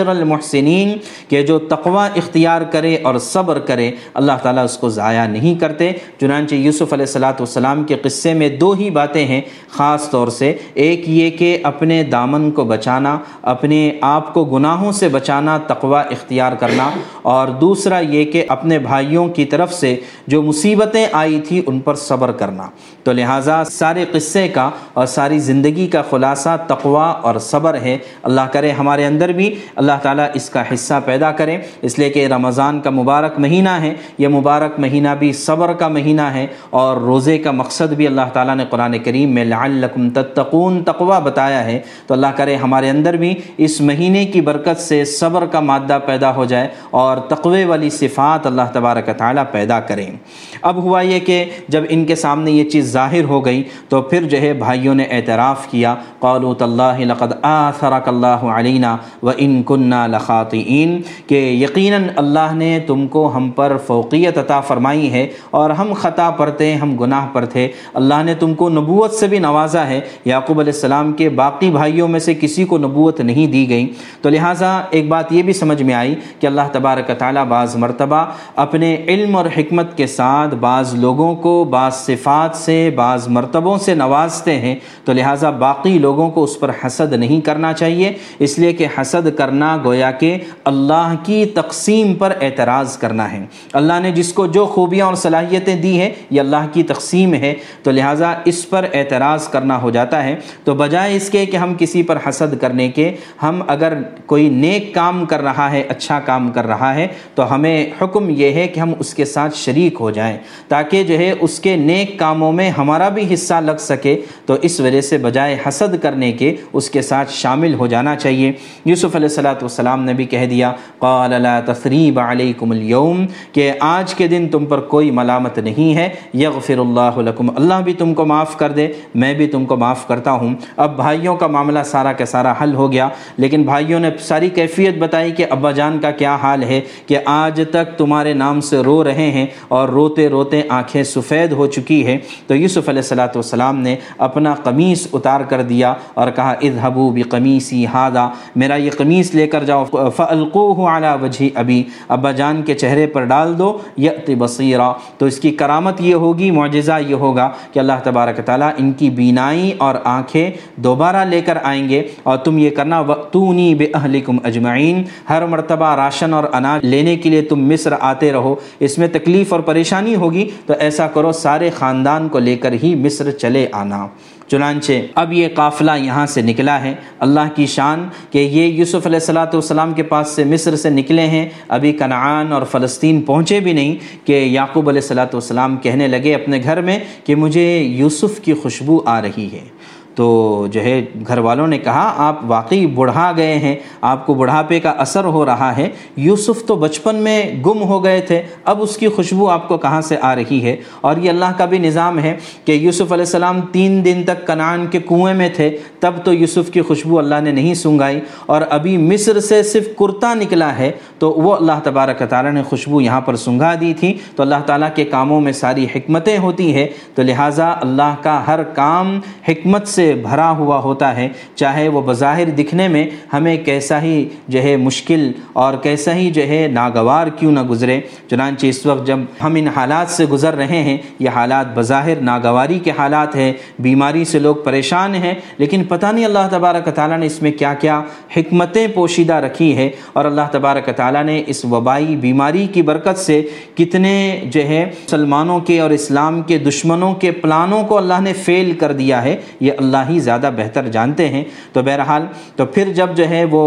اجر المحسنین کہ جو تقوی اختیار کرے اور صبر کرے، اللہ تعالیٰ اس کو ضائع نہیں کرتے۔ چنانچہ یوسف علیہ السلاۃ والسلام کے قصے میں دو ہی باتیں ہیں۔ خاص طور سے ایک یہ کہ اپنے دامن کو بچانا، اپنے آپ کو گناہوں سے بچانا، تقوی اختیار کرنا۔ اور دوسرا یہ کہ اپنے بھائیوں کی طرف سے جو مصیبتیں آئی تھی، ان پر صبر کرنا۔ تو لہٰذا سارے قصے کا اور ساری زندگی کا خلاصہ تقوا اور صبر ہے۔ اللہ کرے ہمارے اندر بھی، اللہ اللہ تعالیٰ اس کا حصہ پیدا کرے اس لیے کہ رمضان کا مبارک مہینہ ہے، یہ مبارک مہینہ بھی صبر کا مہینہ ہے اور روزے کا مقصد بھی اللہ تعالیٰ نے قرآن کریم میں لعلکم تتقون تقوا بتایا ہے۔ تو اللہ کرے ہمارے اندر بھی اس مہینے کی برکت سے صبر کا مادہ پیدا ہو جائے اور تقوی والی صفات اللہ تبارک تعالیٰ پیدا کریں۔ اب ہوا یہ کہ جب ان کے سامنے یہ چیز ظاہر ہو گئی تو پھر جو ہے بھائیوں نے اعتراف کیا، قالوا تاللہ لقد آثرک اللہ علینا و ان کننا لخاطئین کہ یقیناً اللہ نے تم کو ہم پر فوقیت عطا فرمائی ہے اور ہم خطا پر تھے، ہم گناہ پر تھے۔ اللہ نے تم کو نبوت سے بھی نوازا ہے۔ یعقوب علیہ السلام کے باقی بھائیوں میں سے کسی کو نبوت نہیں دی گئی۔ تو لہٰذا ایک بات یہ بھی سمجھ میں آئی کہ اللہ تبارک تعالیٰ بعض مرتبہ اپنے علم اور حکمت کے ساتھ بعض لوگوں کو بعض صفات سے، بعض مرتبوں سے نوازتے ہیں۔ تو لہٰذا باقی لوگوں کو اس پر حسد نہیں کرنا چاہیے۔ اس لیے کہ حسد کرنا گویا کہ اللہ کی تقسیم پر اعتراض کرنا ہے۔ اللہ نے جس کو جو خوبیاں اور صلاحیتیں دی ہیں، یہ اللہ کی تقسیم ہے۔ تو لہٰذا اس پر اعتراض کرنا ہو جاتا ہے۔ تو بجائے اس کے کہ ہم کسی پر حسد کرنے کے، ہم اگر کوئی نیک کام کر رہا ہے اچھا کام کر رہا ہے، تو ہمیں حکم یہ ہے کہ ہم اس کے ساتھ شریک ہو جائیں۔ تاکہ جو ہے اس کے نیک کاموں میں ہمارا بھی حصہ لگ سکے۔ تو اس وجہ سے بجائے حسد کرنے کے، اس کے ساتھ شامل ہو جانا چاہیے۔ یوسف علیہ السلاۃ والسلام نے بھی کہہ دیا، قال لا تثریب علیکم اليوم کہ آج کے دن تم پر کوئی ملامت نہیں ہے، یغفر اللہ لکم، اللہ بھی تم کو معاف کر دے، میں بھی تم کو معاف کرتا ہوں۔ اب بھائیوں کا معاملہ سارا کا سارا حل ہو گیا، لیکن بھائیوں نے ساری کیفیت بتائی کہ ابا جان کا کیا حال ہے، کہ آج تک تمہارے نام سے رو رہے ہیں اور روتے روتے آنکھیں سفید ہو چکی ہے تو یوسف علیہ السلاۃ والسلام نے اپنا قمیص اتار کر دیا اور کہا اذهبوا بقمیصی هذا میرا یہ قمیص لے کر جاؤ۔ فالقوه على وجه ابی ابا جان کے چہرے پر ڈال دو یأتی بصیرا تو اس کی کرامت یہ ہوگی، معجزہ یہ ہوگا کہ اللہ تبارک تعالیٰ ان کی بینائی اور آنکھیں دوبارہ لے کر آئیں گے۔ اور تم یہ کرنا وقتونی باہلکم اجمعین۔ ہر مرتبہ راشن اور اناج لینے کے لیے تم مصر آتے رہو۔ اس میں تکلیف اور پریشانی ہوگی، تو ایسا کرو، سارے خاندان کو لے کر ہی مصر چلے آنا۔ چنانچہ اب یہ قافلہ یہاں سے نکلا ہے۔ اللہ کی شان کہ یہ یوسف علیہ السلاۃ والسلام کے پاس سے مصر سے نکلے ہیں۔ ابھی کنعان اور فلسطین پہنچے بھی نہیں کہ یعقوب علیہ السلاۃ والسلام کہنے لگے اپنے گھر میں کہ مجھے یوسف کی خوشبو آ رہی ہے۔ تو جو ہے گھر والوں نے کہا، آپ واقعی بڑھا گئے ہیں، آپ کو بڑھاپے کا اثر ہو رہا ہے۔ یوسف تو بچپن میں گم ہو گئے تھے، اب اس کی خوشبو آپ کو کہاں سے آ رہی ہے؟ اور یہ اللہ کا بھی نظام ہے کہ یوسف علیہ السلام تین دن تک کنان کے کنویں میں تھے، تب تو یوسف کی خوشبو اللہ نے نہیں سنگائی۔ اور ابھی مصر سے صرف کرتا نکلا ہے، تو وہ اللہ تبارک تعالیٰ نے خوشبو یہاں پر سنگا دی تھی۔ تو اللہ تعالیٰ کے کاموں میں ساری حکمتیں ہوتی ہے تو لہٰذا اللہ کا ہر کام حکمت سے سے بھرا ہوا ہوتا ہے۔ چاہے وہ بظاہر دکھنے میں ہمیں کیسا ہی جو ہے مشکل اور کیسا ہی جو ہے ناگوار کیوں نہ گزرے، چنانچہ اس وقت جب ہم ان حالات سے گزر رہے ہیں، یہ حالات بظاہر ناگواری کے حالات ہیں۔ بیماری سے لوگ پریشان ہیں، لیکن پتہ نہیں اللہ تبارک تعالیٰ نے اس میں کیا کیا حکمتیں پوشیدہ رکھی ہے اور اللہ تبارک تعالیٰ نے اس وبائی بیماری کی برکت سے کتنے جو ہے مسلمانوں کے اور اسلام کے دشمنوں کے پلانوں کو اللہ نے فیل کر دیا ہے۔ یہ اللہ اللہ ہی زیادہ بہتر جانتے ہیں۔ تو بہرحال، تو پھر جب جو ہے وہ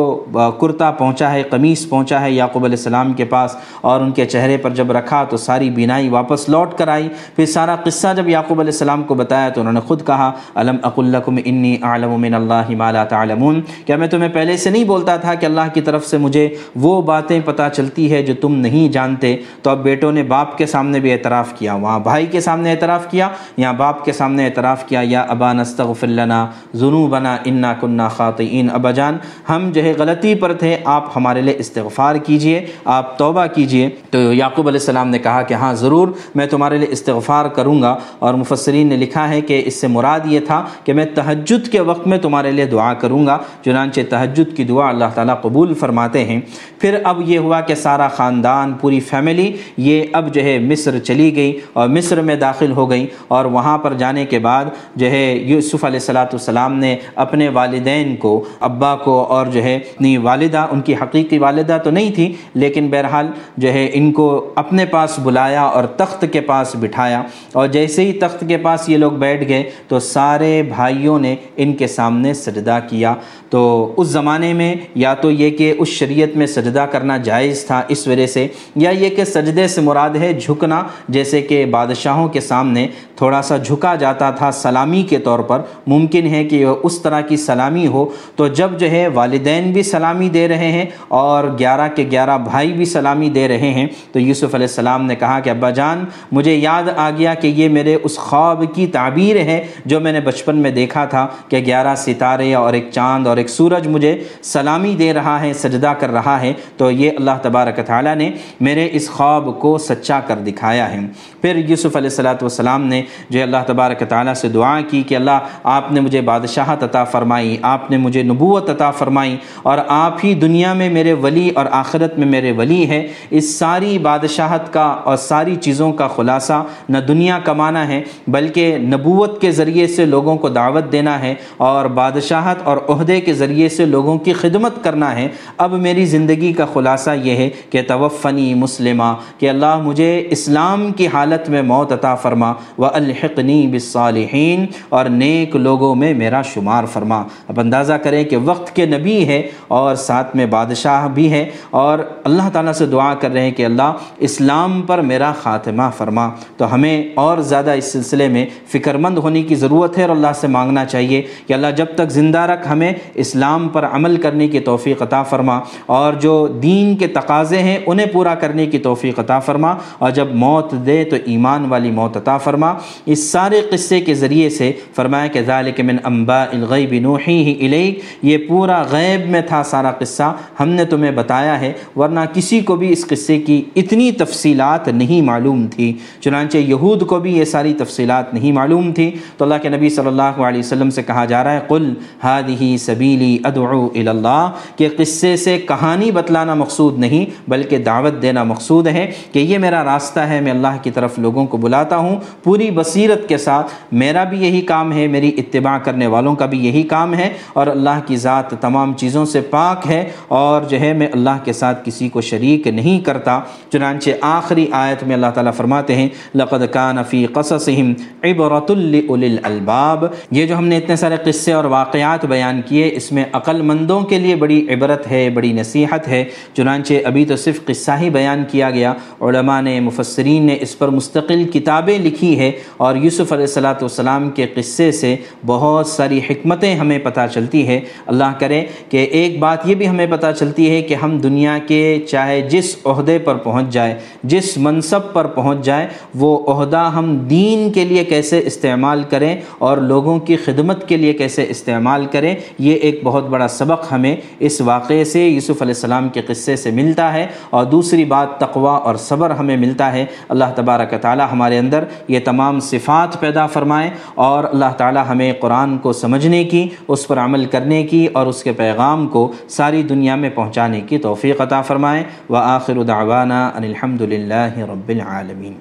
کرتا پہنچا ہے، قمیص پہنچا ہے یعقوب علیہ السلام کے پاس اور ان کے چہرے پر جب رکھا تو ساری بینائی واپس لوٹ کر آئی۔ پھر سارا قصہ جب یعقوب علیہ السلام کو بتایا تو انہوں نے خود کہا علم اقلکم انی اعلم من اللہ ما لا تعلمون کیا میں تمہیں پہلے سے نہیں بولتا تھا کہ اللہ کی طرف سے مجھے وہ باتیں پتہ چلتی ہے جو تم نہیں جانتے؟ تو اب بیٹوں نے باپ کے سامنے بھی اعتراف کیا، وہاں بھائی کے سامنے اعتراف کیا، یہاں باپ کے سامنے اعتراف کیا، یا ابا نستغفر لنا ذنوبنا انا کنہ خاطئین۔ ابا جان، ہم جو ہے غلطی پر تھے، آپ ہمارے لیے استغفار کیجیے، آپ توبہ کیجیے۔ تو یعقوب علیہ السلام نے کہا کہ ہاں ضرور میں تمہارے لیے استغفار کروں گا۔ اور مفسرین نے لکھا ہے کہ اس سے مراد یہ تھا کہ میں تہجد کے وقت میں تمہارے لیے دعا کروں گا۔ چنانچہ تہجد کی دعا اللہ تعالیٰ قبول فرماتے ہیں۔ پھر اب یہ ہوا کہ سارا خاندان، پوری فیملی، یہ اب جو ہے مصر چلی گئی اور مصر میں داخل ہو گئی۔ اور وہاں پر جانے کے بعد جو ہے یوسف علیہ السلاۃ والسلام نے اپنے والدین کو، ابا کو اور جو ہے اپنی والدہ، ان کی حقیقی والدہ تو نہیں تھی، لیکن بہرحال جو ہے، ان کو اپنے پاس بلایا اور تخت کے پاس بٹھایا۔ اور جیسے ہی تخت کے پاس یہ لوگ بیٹھ گئے، تو سارے بھائیوں نے ان کے سامنے سجدہ کیا۔ تو اس زمانے میں یا تو یہ کہ اس شریعت میں سجدہ کرنا جائز تھا اس وجہ سے، یا یہ کہ سجدے سے مراد ہے جھکنا، جیسے کہ بادشاہوں کے سامنے تھوڑا سا جھکا جاتا تھا سلامی کے طور پر ممکن ہے کہ اس طرح کی سلامی ہو۔ تو جب جو ہے والدین بھی سلامی دے رہے ہیں اور گیارہ کے گیارہ بھائی بھی سلامی دے رہے ہیں، تو یوسف علیہ السلام نے کہا کہ ابا جان، مجھے یاد آ گیا کہ یہ میرے اس خواب کی تعبیر ہے جو میں نے بچپن میں دیکھا تھا کہ گیارہ ستارے اور ایک چاند اور ایک سورج مجھے سلامی دے رہا ہے، سجدہ کر رہا ہے۔ تو یہ اللہ تبارک تعالیٰ نے میرے اس خواب کو سچا کر دکھایا ہے۔ پھر یوسف علیہ السلاۃ والسلام نے جو اللہ تبارک تعالیٰ سے دعا کی کہ اللہ آپ آپ نے مجھے بادشاہت عطا فرمائی، آپ نے مجھے نبوت عطا فرمائی اور آپ ہی دنیا میں میرے ولی اور آخرت میں میرے ولی ہے اس ساری بادشاہت کا اور ساری چیزوں کا خلاصہ نہ دنیا کمانا ہے، بلکہ نبوت کے ذریعے سے لوگوں کو دعوت دینا ہے اور بادشاہت اور عہدے کے ذریعے سے لوگوں کی خدمت کرنا ہے۔ اب میری زندگی کا خلاصہ یہ ہے کہ توفنی مسلمہ، کہ اللہ مجھے اسلام کی حالت میں موت عطا فرما و الحقنی بالصالحین اور نیک لوگ لوگوں میں میرا شمار فرما۔ اب اندازہ کریں کہ وقت کے نبی ہے اور ساتھ میں بادشاہ بھی ہے اور اللہ تعالیٰ سے دعا کر رہے ہیں کہ اللہ اسلام پر میرا خاتمہ فرما۔ تو ہمیں اور زیادہ اس سلسلے میں فکر مند ہونے کی ضرورت ہے اور اللہ سے مانگنا چاہیے کہ اللہ جب تک زندہ رکھ ہمیں اسلام پر عمل کرنے کی توفیق عطا فرما اور جو دین کے تقاضے ہیں انہیں پورا کرنے کی توفیق عطا فرما اور جب موت دے تو ایمان والی موت عطا فرما۔ اس سارے قصے کے ذریعے سے فرمایا کہ ذالک من انباء الغیب نوحی ہی الیک، یہ پورا غیب میں تھا سارا قصہ، ہم نے تمہیں بتایا ہے، ورنہ کسی کو بھی اس قصے کی اتنی تفصیلات نہیں معلوم تھی۔ چنانچہ یہود کو بھی یہ ساری تفصیلات نہیں معلوم تھی۔ تو اللہ کے نبی صلی اللہ علیہ وسلم سے کہا جا رہا ہے، قل هذه سبیلی ادعو اللہ کہ قصے سے کہانی بتلانا مقصود نہیں، بلکہ دعوت دینا مقصود ہے کہ یہ میرا راستہ ہے، میں اللہ کی طرف لوگوں کو بلاتا ہوں، پوری بصیرت کے ساتھ، میرا بھی یہی کام ہے، میری اتباع کرنے والوں کا بھی یہی کام ہے اور اللہ کی ذات تمام چیزوں سے پاک ہے اور جو ہے میں اللہ کے ساتھ کسی کو شریک نہیں کرتا۔ چنانچہ آخری آیت میں اللہ تعالیٰ فرماتے ہیں، لقد کان فی قصصہم عبرت الالباب۔ یہ جو ہم نے اتنے سارے قصے اور واقعات بیان کیے، اس میں عقل مندوں کے لیے بڑی عبرت ہے، بڑی نصیحت ہے۔ چنانچہ ابھی تو صرف قصہ ہی بیان کیا گیا، علماء نے، مفسرین نے اس پر مستقل کتابیں لکھی ہے اور یوسف علیہ السلاۃ والسلام کے قصے سے بہت ساری حکمتیں ہمیں پتہ چلتی ہے اللہ کرے کہ ایک بات یہ بھی ہمیں پتہ چلتی ہے کہ ہم دنیا کے چاہے جس عہدے پر پہنچ جائے، جس منصب پر پہنچ جائے، وہ عہدہ ہم دین کے لیے کیسے استعمال کریں اور لوگوں کی خدمت کے لیے کیسے استعمال کریں، یہ ایک بہت بڑا سبق ہمیں اس واقعے سے یوسف علیہ السلام کے قصے سے ملتا ہے۔ اور دوسری بات تقوا اور صبر ہمیں ملتا ہے۔ اللہ تبارک تعالی ہمارے اندر یہ تمام صفات پیدا فرمائے اور اللہ تعالی ہمیں قرآن کو سمجھنے کی، اس پر عمل کرنے کی اور اس کے پیغام کو ساری دنیا میں پہنچانے کی توفیق عطا فرمائے۔ و آخر دعوانا ان الحمد للہ رب العالمین۔